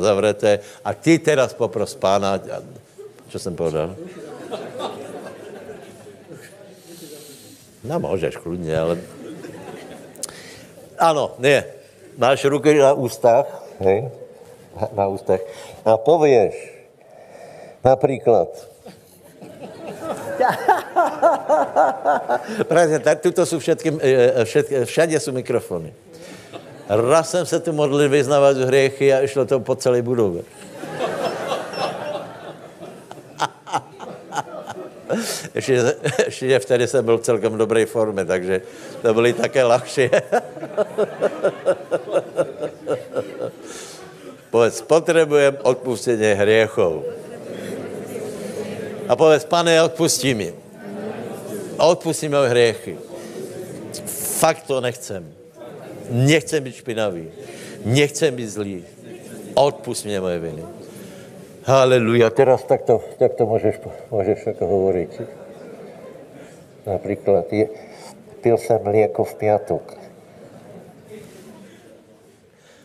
zavreté a ty teraz popros pána, co jsem povedal? No, můžeš kludně, ale... Ano, ne. Máš ruky na ústach, hej? Na ústach. A pověš, například, Právě, tak tuto jsou všetky, eh, všetky, všade jsou mikrofony. Raz jsem se tu modlil vyznávat hriechy a išlo to po celé budově. ještě, ještě vtedy jsem byl v celkem dobré formě, takže to byly také lehčí. Povedz, potřebujeme odpustení hriechov. A povedz, pane, odpustí mi. Odpustí mi hriechy. Fakt to nechcem. Nechcem být špinavý. Nechcem být zlý. Odpust mě moje viny. Haleluja. Teraz takto, takto můžeš, můžeš jako hovorit. Například, je, pil jsem mlieko v piatok.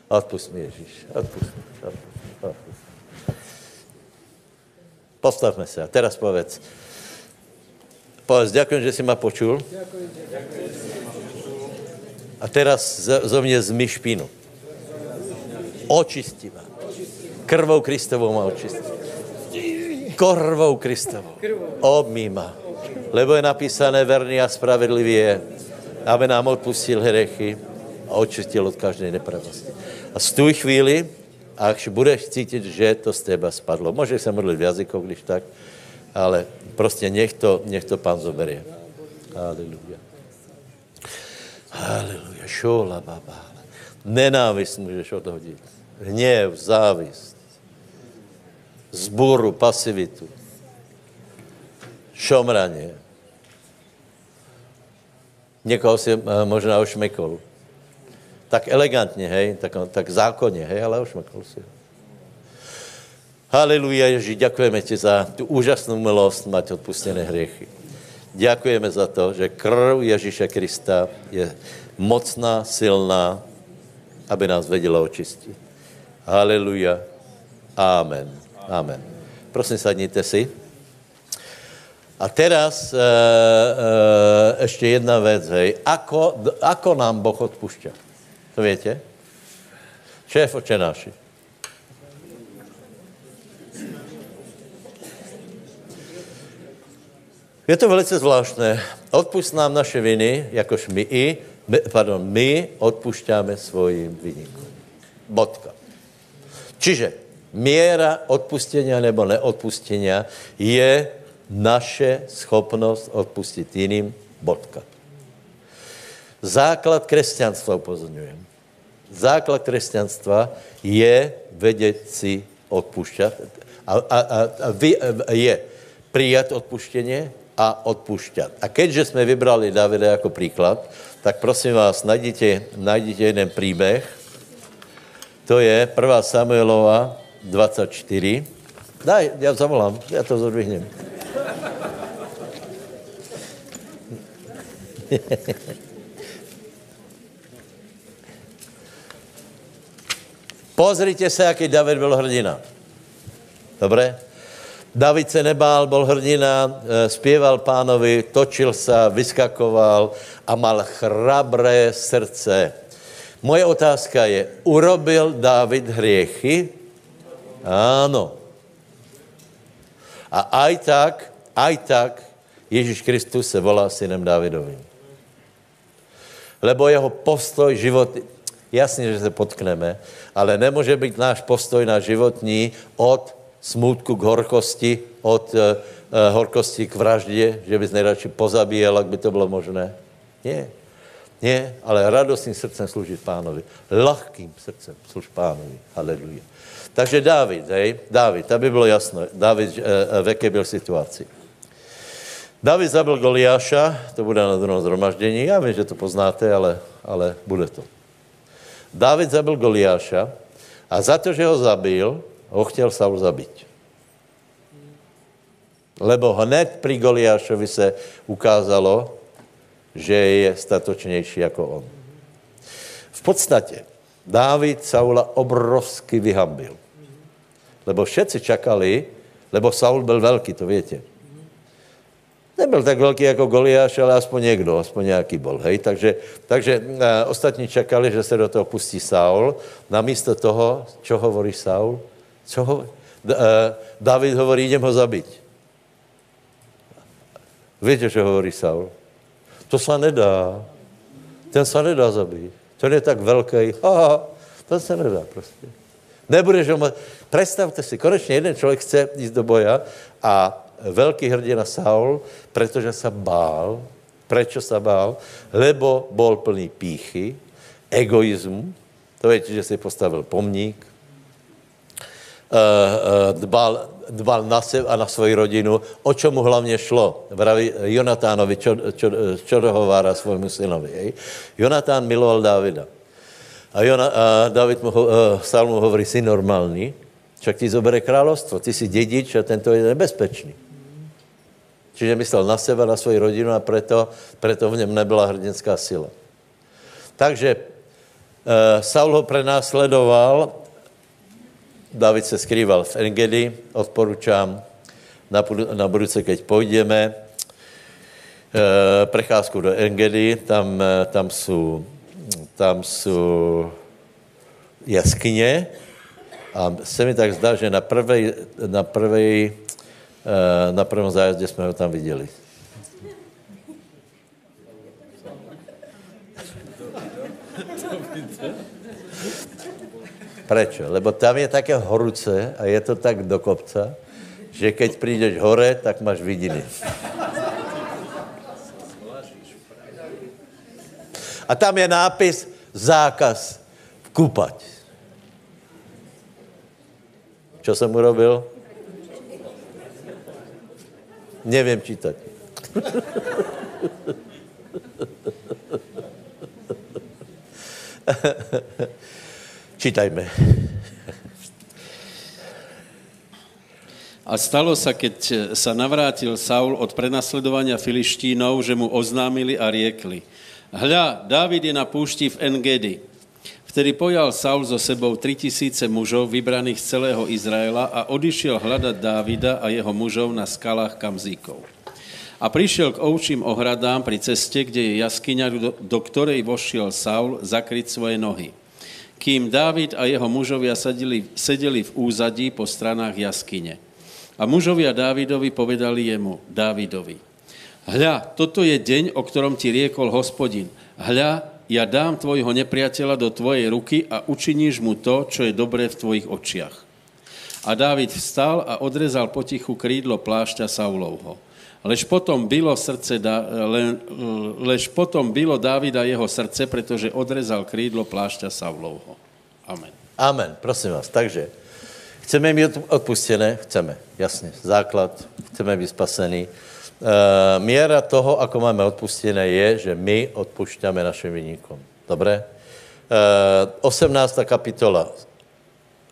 Odpust mi, Ježíš. Odpust mi. Odpust, odpust. Postavme se a teraz povedz. Povedz, ďakujem, že si ma počul. A teraz zo mne zmy špínu. Očisti ma. Krvou Kristovou ma očisti. Krvou Kristovou. Obmí ma. Lebo je napísané, verný a spravedlivý je, aby nám odpustil hrechy a očistil od každej nepravosti. A z tu chvíli, až budeš cítiť, že to z teba spadlo. Môžeš sa modliť v jazykoch, když tak, ale prostě nech to, nech to pán zoberie. Haleluja. Haleluja. Šola, baba. Nenávist můžeš odhodit. Hněv, závist. Zburu, pasivitu. Šomraně. Někoho si eh, možná ošmekol. Tak elegantně, hej, tak, tak zákonně, hej, ale ošmekol si ho. Haleluja, Ježi, ďakujeme ti za tu úžasnú milosť mať odpustené hriechy. Ďakujeme za to, že krv Ježíše Krista je mocná, silná, aby nás vedela očistiť. Haleluja. Amen. Amen. Prosím, sadnite si. A teraz e, e, ešte jedna vec, hej. Ako, ako nám Boh odpúšťa? To viete? Šéf očenáši. Je to velice zvláštné. Odpust nám naše viny, jakož my i, my, pardon, my odpušťáme svojim vynikom. Bodka. Čiže miera odpustenia nebo neodpustenia je naše schopnost odpustit jiným. Bodka. Základ křesťanstva, upozorňujem. Základ křesťanstva je vědět si odpušťat a, a, a, a vy, je přijat odpuštěně a odpúšťat. A keďže jsme vybrali Davida jako příklad, tak prosím vás, najdite, najdite jeden příběh. To je 1. Samuelova 24. Daj, já zavolám, já to zodvihnem. Pozrite se, jaký David byl hrdina. Dobré? David se nebál, byl hrdina, eh, zpěval pánovi, točil se, vyskakoval a mal chrabré srdce. Moje otázka je, urobil David hriechy? Áno. A aj tak, aj tak, Ježíš Kristus se volá synem Davidovým. Lebo jeho postoj život, jasně, že se potkneme, ale nemůže být náš postoj na životní od smutku k horkosti, od uh, uh, horkosti k vraždě, že bys nejradši pozabíjel, jak by to bylo možné. Nie. Nie, ale radostným srdcem služit pánovi. Lahkým srdcem služ pánovi. Haleluja. Takže Dávid, hej, Dávid, aby bylo jasno, Dávid, uh, v jaké byl situaci. David zabil Goliáša, to bude na druhém zhromaždění, já vím, že to poznáte, ale, ale bude to. David zabil Goliáša a za to, že ho zabil, ho chtěl Saul zabít. Lebo hned pri Goliášovi se ukázalo, že je statočnější jako on. V podstatě Dávid Saula obrovsky vyhambil. Lebo všetci čakali, lebo Saul byl velký, to větě. Nebyl tak velký jako Goliáš, ale aspoň někdo, aspoň nějaký bol. Hej? Takže, takže e, ostatní čakali, že se do toho pustí Saul. Namísto toho, čo hovorí Saul? Co ho, uh, David hovorí, idem ho zabiť. Viete, čo hovorí Saul? To sa nedá. Ten sa nedá zabiť. Ten je tak veľký. Aha, to sa nedá prostě. Nebudeš ho... Predstavte si, konečne jeden človek chce ísť do boja a veľký hrdina Saul, pretože sa bál. Prečo sa bál? Lebo bol plný pýchy, egoizmu. To viete, že si postavil pomník, Eh, eh, dbal, dbal na sebe a na svoji rodinu. O čom mu hlavně šlo? Vraví Jonatánovi, čo, čo, čo dohovára svojmu synovi. Hej? Jonatán miloval Dávida. A, Jona, a David mu, uh, Saul mu hovorí, si normálny, však ti zobere kráľovstvo, ty si dedič a tento je nebezpečný. Čiže myslel na seba, na svoji rodinu a preto, preto v něm nebyla hrdinská sila. Takže uh, Saul ho prenásledoval, David se skrýval v Engedi, odporučám na, na budúce, keď pôjdeme, uh, precházku do Engedy, tam, uh, tam sú tam jsou jaskyně. A se mi tak zdá, že na prvej, na prvej, na prvom zájezde jsme ho tam viděli. Prečo? Lebo tam je také horúce a je to tak do kopca, že keď prídeš hore, tak máš vidiny. A tam je nápis zákaz kúpať. Čo som urobil? Neviem čítať. Čítajme. A stalo sa, keď sa navrátil Saul od prenasledovania Filištínov, že mu oznámili a riekli – Hľa, Dávid je na púšti v Engedi. Vtedy pojal Saul so sebou 3000 mužov vybraných z celého Izraela a odišiel hľadať Dávida a jeho mužov na skalách Kamzíkov. A prišiel k ovčím ohradám pri ceste, kde je jaskyňa, do, do ktorej vošiel Saul zakryť svoje nohy. Kým Dávid a jeho mužovia sedeli, sedeli v úzadí po stranách jaskyne. A mužovia Dávidovi povedali jemu, Dávidovi, Hľa, toto je deň, o ktorom ti riekol hospodin. Hľa, ja dám tvojho nepriateľa do tvojej ruky a učiníš mu to, čo je dobré v tvojich očiach. A Dávid vstal a odrezal potichu krídlo plášťa Saulovho. Lež potom bylo, srdce, le, lež potom bylo Dávida jeho srdce, pretože odrezal krídlo plášťa Saulovho. Amen. Amen, prosím vás. Takže, chceme mít odpustené? Chceme, jasně. Základ, chceme být spasení. Uh, miera toho, ako máme odpustené, je, že my odpušťame našim vyníkom. Dobre? Uh, 18. kapitola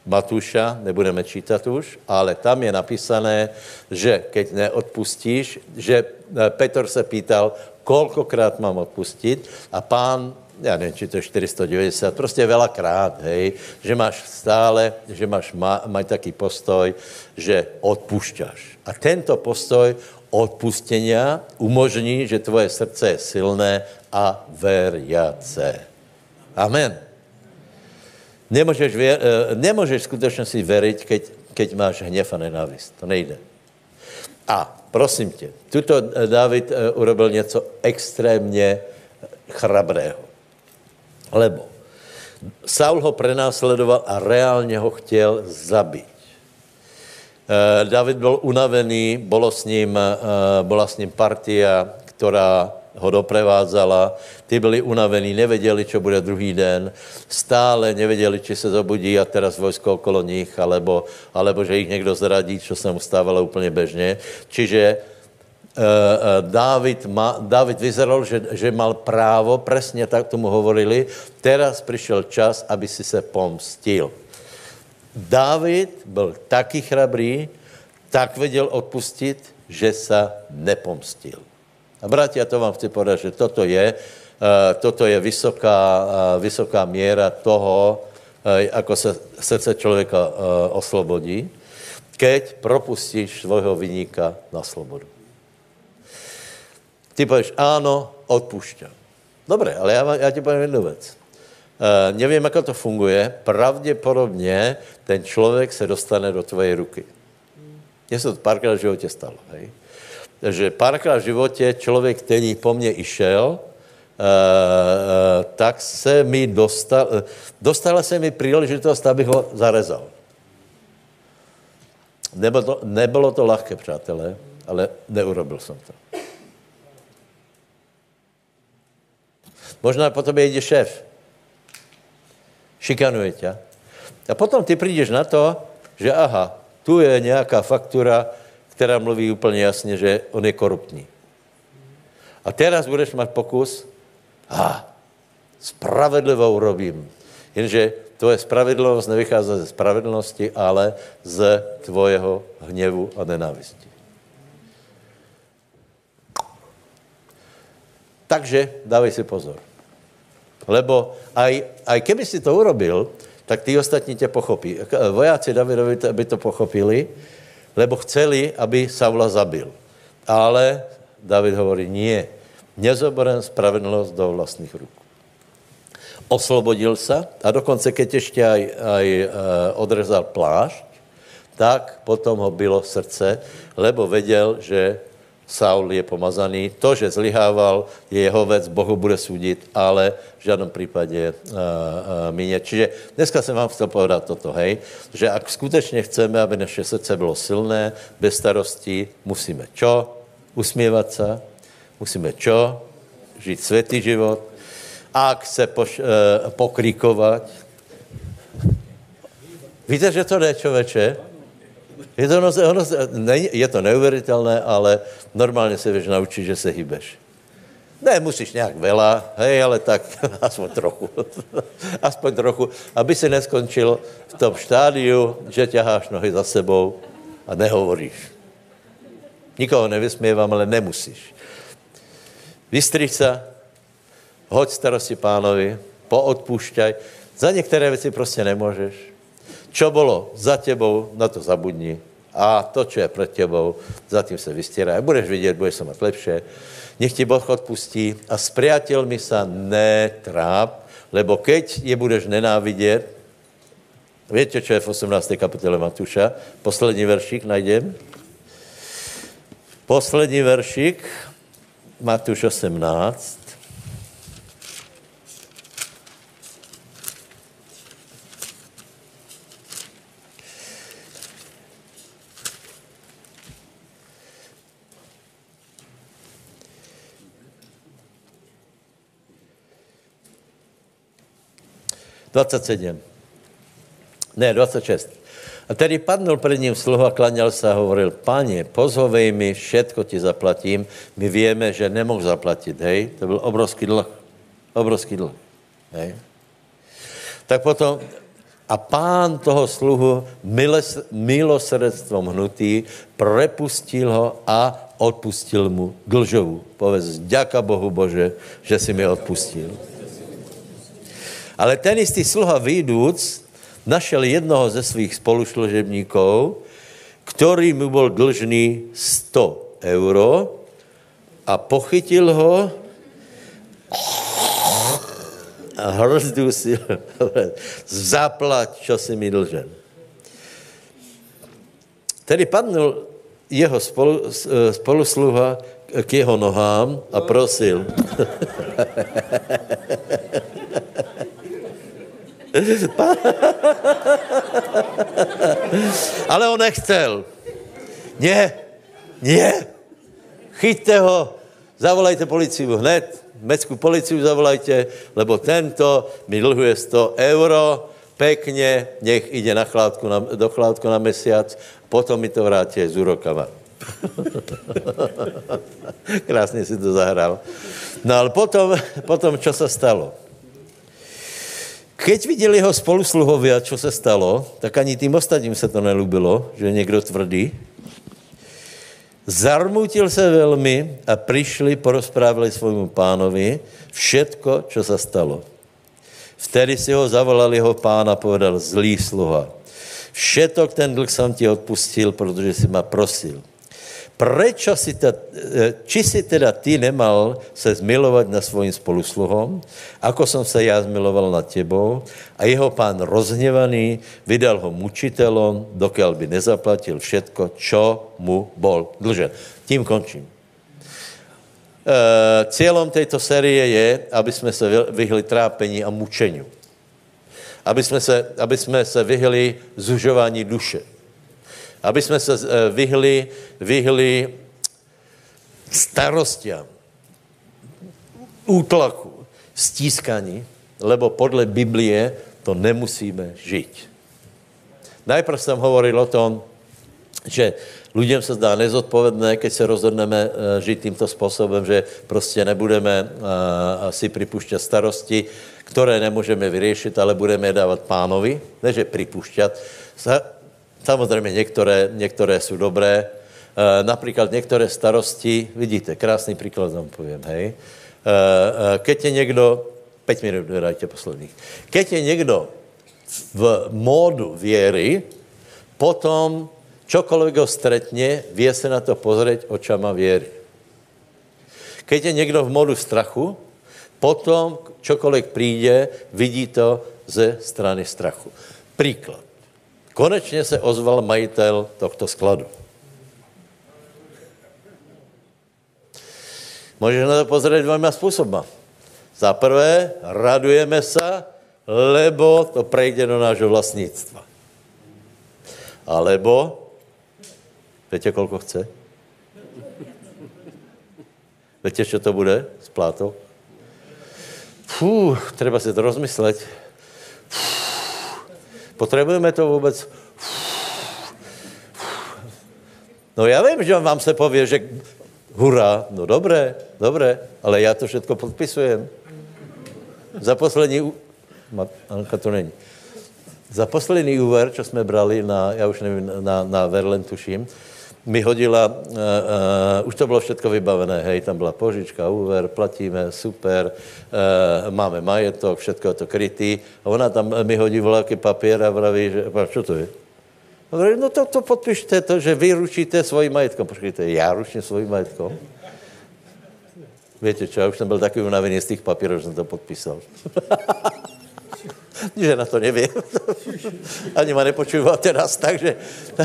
Matúša, nebudeme čítať už, ale tam je napísané, že keď neodpustíš, že eh, Petr se pýtal, koľkokrát mám odpustiť a pán, ja neviem, či to je 490, prostě veľakrát, hej, že máš stále, že máš ma, mať taký postoj, že odpúšťaš. A tento postoj odpustenia umožní, že tvoje srdce je silné a veriace. Amen. Nemôžeš, věr, eh, nemôžeš skutečně si veriť, keď, keď máš hněv a nenávist. To nejde. A prosím tě, tuto eh, David eh, urobil něco extrémně chrabrého. Lebo Saul ho prenásledoval a reálně ho chtěl zabít. Eh, David byl unavený, bolo s ním, eh, bola s ním partia, která ho doprevádzala. Ty byli unavení, nevěděli, čo bude druhý den. Stále nevěděli, či se zobudí a teraz vojsko okolo nich, alebo, alebo že ich někdo zradí, čo se mu stávalo úplně bežně. Čiže uh, David, ma, David vyzeral, že, že mal právo, presně tak tomu hovorili, teraz přišel čas, aby si se pomstil. Dávid byl taky chrabrý, tak věděl odpustit, že se nepomstil. A bratia, to vám chci povedať, že toto je, uh, toto je vysoká, uh, vysoká míra toho, uh, ako se srdce člověka uh, oslobodí, keď propustíš svojho vyníka na slobodu. Ty povieš, áno, odpúšťam. Dobre, ale ja, ja ti poviem jednu vec. Uh, nevím, jak to funguje, pravděpodobně ten člověk se dostane do tvojej ruky. Mně se to párkrát v životě stalo. Hej? Takže párkrát v životě člověk, který po mně išel, uh, uh, tak se mi dostal, dostala se mi příležitost, abych ho zarezal. Nebylo to, nebylo to ľahké, přátelé, ale neurobil jsem to. Možná po tobě jde šéf šikanuje ťa. A potom ty přijdeš na to, že aha, tu je nějaká faktura, která mluví úplně jasně, že on je koruptní. A teraz budeš mať pokus, a spravedlivou robím. Jenže tvoje spravedlnosť nevychádza ze spravedlnosti, ale z tvojeho hněvu a nenávisti. Takže dávej si pozor. Lebo aj, aj keby si to urobil, tak tí ostatní tě pochopí. Vojáci Davidovi by to pochopili, lebo chceli, aby Saula zabil. Ale David hovorí, nie, nezoberem spravedlnosť do vlastných rúk. Oslobodil sa a dokonce, keď ešte aj, aj e, odrezal plášť, tak potom ho bylo srdce, lebo vedel, že Saul je pomazaný. To, že zlyhával, je jeho vec, Bohu bude súdiť, ale v žádnom prípade uh, uh, minie. Čiže dneska jsem vám chcel povedať toto, hej, že ak skutečně chceme, aby naše srdce bylo silné, bez starostí, musíme čo? Usmievat se, musíme čo? Žít světý život. Ak se poš, uh, pokrikovať, Víte, že to jde, člověče? Je to, ono, ono, je to neuvěřitelné, ale normálně se věš naučit, že se hýbeš. Ne, musíš nějak vela, hej, ale tak aspoň trochu. aspoň trochu, aby si neskončil v tom štádiu, že ťaháš nohy za sebou a nehovoríš. Nikoho nevysmievam, ale nemusíš. Vystriž sa, hoď starosti pánovi, poodpúšťaj. Za některé věci prostě nemůžeš čo bolo za tebou, na to zabudni. A to, čo je pred tebou, za tým sa vystieraj. Budeš vidieť, budeš sa mať lepšie. Nech ti Boh odpustí a s priateľmi sa netráp, lebo keď je budeš nenávidieť, viete, čo je v 18. kapitole Matúša? Poslední veršík najdem. Poslední veršík, Matúš 18. 27. Ne, 26. A tedy padnul před ním sluha, klaňal se a hovoril, páně, pozhovej mi, všetko ti zaplatím. My víme, že nemohl zaplatit, hej? To byl obrovský dlh. Obrovský dlh. Hej? Tak potom, a pán toho sluhu miles, milosredstvom hnutý prepustil ho a odpustil mu glžovu. Povedz, ďaká Bohu Bože, že si mi odpustil. Ale ten istý sluha výjdúc našel jednoho ze svých spolušložebníkov, ktorý mu bol dlžný 100 euro a pochytil ho a hrzdu si zaplať, čo si mi dlžen. Tedy padnul jeho spolu, spolusluha k jeho nohám a prosil. Ale on nechcel. Nie, nie. Chyťte ho, zavolajte policiu hned, mestskú policiu zavolajte, lebo tento mi dlhuje 100 euro, pekne, nech ide na chládku na, do chládku na mesiac, potom mi to vráte s úrokama. Krásne si to zahral. No ale potom, potom čo sa stalo? Keď viděli jeho spolusluhovia, čo se stalo, tak ani tým ostatním se to nelúbilo, že někdo tvrdý. Zarmutil se velmi a přišli, porozprávali svojmu pánovi všetko, čo se stalo. Vtedy si ho zavolal jeho pán a povedal, zlý sluha. Všetok ten dlh jsem ti odpustil, protože si ma prosil. Prečo si ta, e, či si teda ty nemal se zmilovať na svojim spolusluhom, ako som sa ja zmiloval nad tebou, a jeho pán rozhnevaný vydal ho mučitelom, dokiaľ by nezaplatil všetko, čo mu bol dlžen. Tím končím. E, cieľom tejto série je, aby sme sa vyhli trápení a mučeniu. Aby sme sa, aby sme sa vyhli zužování duše aby jsme se eh, vyhli, vyhli starostiam, útlaku, stískaní, lebo podle Biblie to nemusíme žiť. Najprv jsem hovoril o tom, že Ľuďom sa zdá nezodpovedné, keď sa rozhodneme uh, žiť týmto spôsobom, že prostě nebudeme uh, si pripúšťať starosti, ktoré nemôžeme vyriešiť, ale budeme je dávať pánovi, ne že pripúšťať. Sa, samozrejme, niektoré, niektoré sú dobré, uh, napríklad niektoré starosti, vidíte, krásný príklad vám poviem, hej. Uh, uh, keď je niekto, 5 minút, dajte posledných, keď je niekto v módu viery, potom čokoľvek ho stretne, vie se na to pozrieť očama viery. Keď je někdo v modu strachu, potom čokoľvek príde, vidí to ze strany strachu. Príklad. Konečně se ozval majitel tohto skladu. Můžeš na to pozrieť dvoma spôsobma. Za prvé, radujeme sa, lebo to prejde do nášho vlastníctva. Alebo Viete, koľko chce? Viete, čo to bude s plátou? Fú, treba si to rozmysleť. Fú, potrebujeme to vôbec? Fú, no ja viem, že vám se povie, že hurá, no dobré, dobré, ale ja to všetko podpisujem. Za poslední... Anka to není. Za posledný úver, čo jsme brali na, ja už nevím, na, na Verlen tuším, mi hodila, uh, uh, už to bylo všetko vybavené, hej, tam byla požička, úver, platíme, super, uh, máme majetok, všetko je to krytý. A ona tam mi hodí voľaký papier a vraví, že, čo to je? Hovorí, no to, to podpíšte to, že vy ručíte svojím majetkom. Počkejte, ja ručím svojím majetkom? Viete čo, ja už som byl taký unavený z tých papierov, že som to podpísal. že na to neviem. Ani ma nepočúva teraz, takže...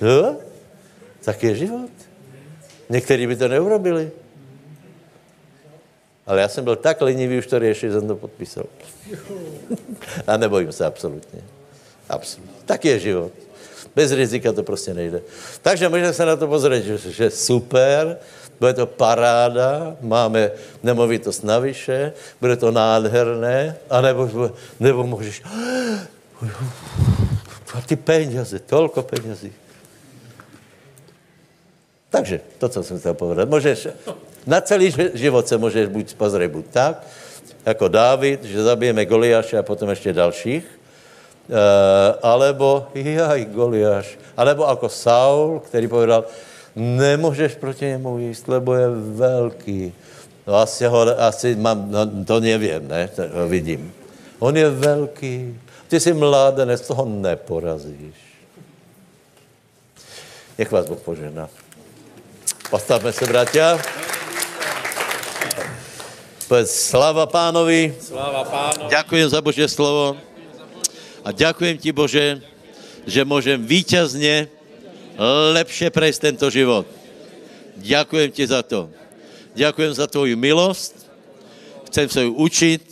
no, taký je život. Někteří by to neurobili. Ale já jsem byl tak lenivý, už to riešil, že to podpísal. A nebojím se absolutně. Absolutně. Tak je život. Bez rizika to prostě nejde. Takže můžeme se na to pozrieť, že, že super, bude to paráda, máme nemovitost navyše, bude to nádherné, anebo, nebo můžeš, ty peněze, tolko penězí. Takže, to, co jsem chtěl povedat. Můžeš, na celý život se můžeš buď pozrieť buď tak, jako Dávid, že zabijeme Goliáše a potom ještě dalších, e, alebo, jaj, Goliáš, alebo jako Saul, který povedal, nemůžeš proti němu jíst, lebo je velký. No asi, ho, asi mám, no, to nevím, ne, to vidím. On je velký. Ty jsi mládenec, toho neporazíš. Nech vás Boh požehná. Postavme se, bratia. Sláva pánovi. Sláva pánovi. Ďakujem za Božie slovo. A ďakujem ti, Bože, že môžem víťazne lepšie prejsť tento život. Ďakujem ti za to. Ďakujem za tvoju milosť. Chcem sa ju učiť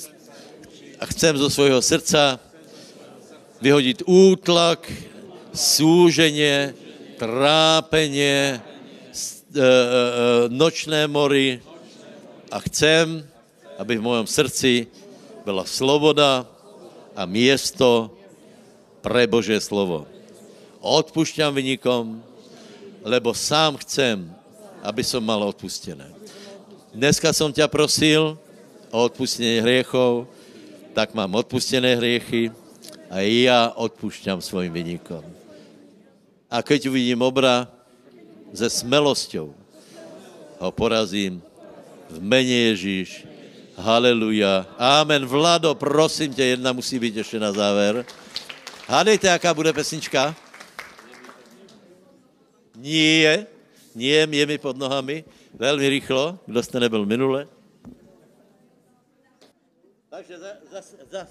a chcem zo svojho srdca vyhodiť útlak, súženie, trápenie, e, e, e, nočné mory a chcem, aby v mojom srdci byla sloboda a miesto pre Božie slovo odpúšťam vynikom, lebo sám chcem, aby som mal odpustené. Dneska som ťa prosil o odpustenie hriechov, tak mám odpustené hriechy a ja odpúšťam svojim vynikom. A keď uvidím obra, se smelosťou ho porazím v mene Ježíš. Haleluja. Amen. Vlado, prosím tě, jedna musí být ještě na záver. Hádejte, jaká bude pesnička? Nie, nie, je mi pod nohami. Veľmi rýchlo, kdo ste nebyl minule. Takže za, za, za,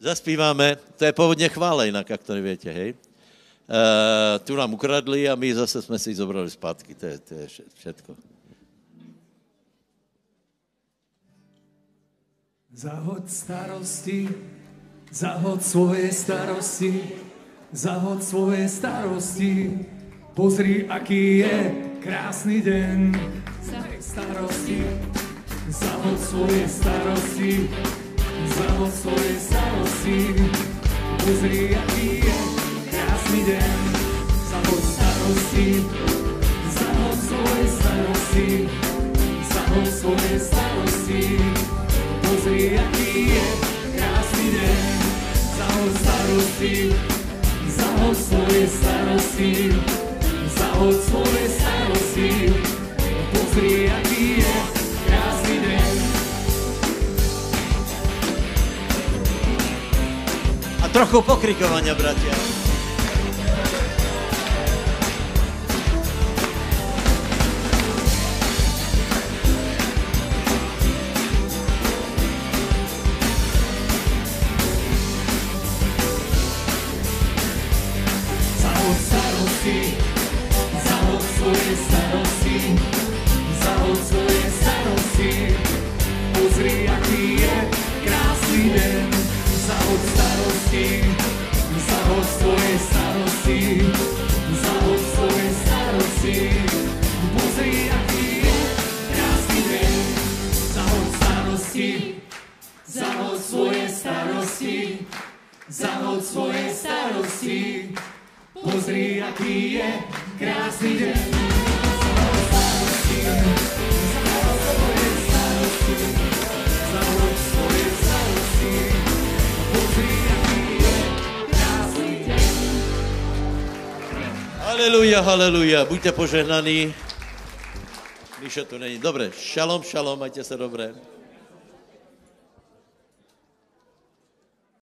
zaspíváme, to je pôvodne chvála inak, ak to neviete, hej. Uh, tu nám ukradli a my zase jsme si zobrali zpátky, to je, to je všetko. Zahod starosti, zahod svoje starosti, zahod svoje starosti, Pozri, aký je krásny deň. Starosti, zavod svoje starosti, zavod svoje starosti. Pozri, aký je krásny deň. Zahoď starosti, zahoď svoje starosti, zahoď svoje starosti. Pozri, aký je krásny deň. Zahoď starosti, zahoď svoje starosti, zahoď svoje starosti. Pozri, aký je krásny deň. A trochu pokrikovania, bratia. Haleluja. Buďte požehnaní. Mišo tu není. Dobre, šalom, šalom, majte sa dobre.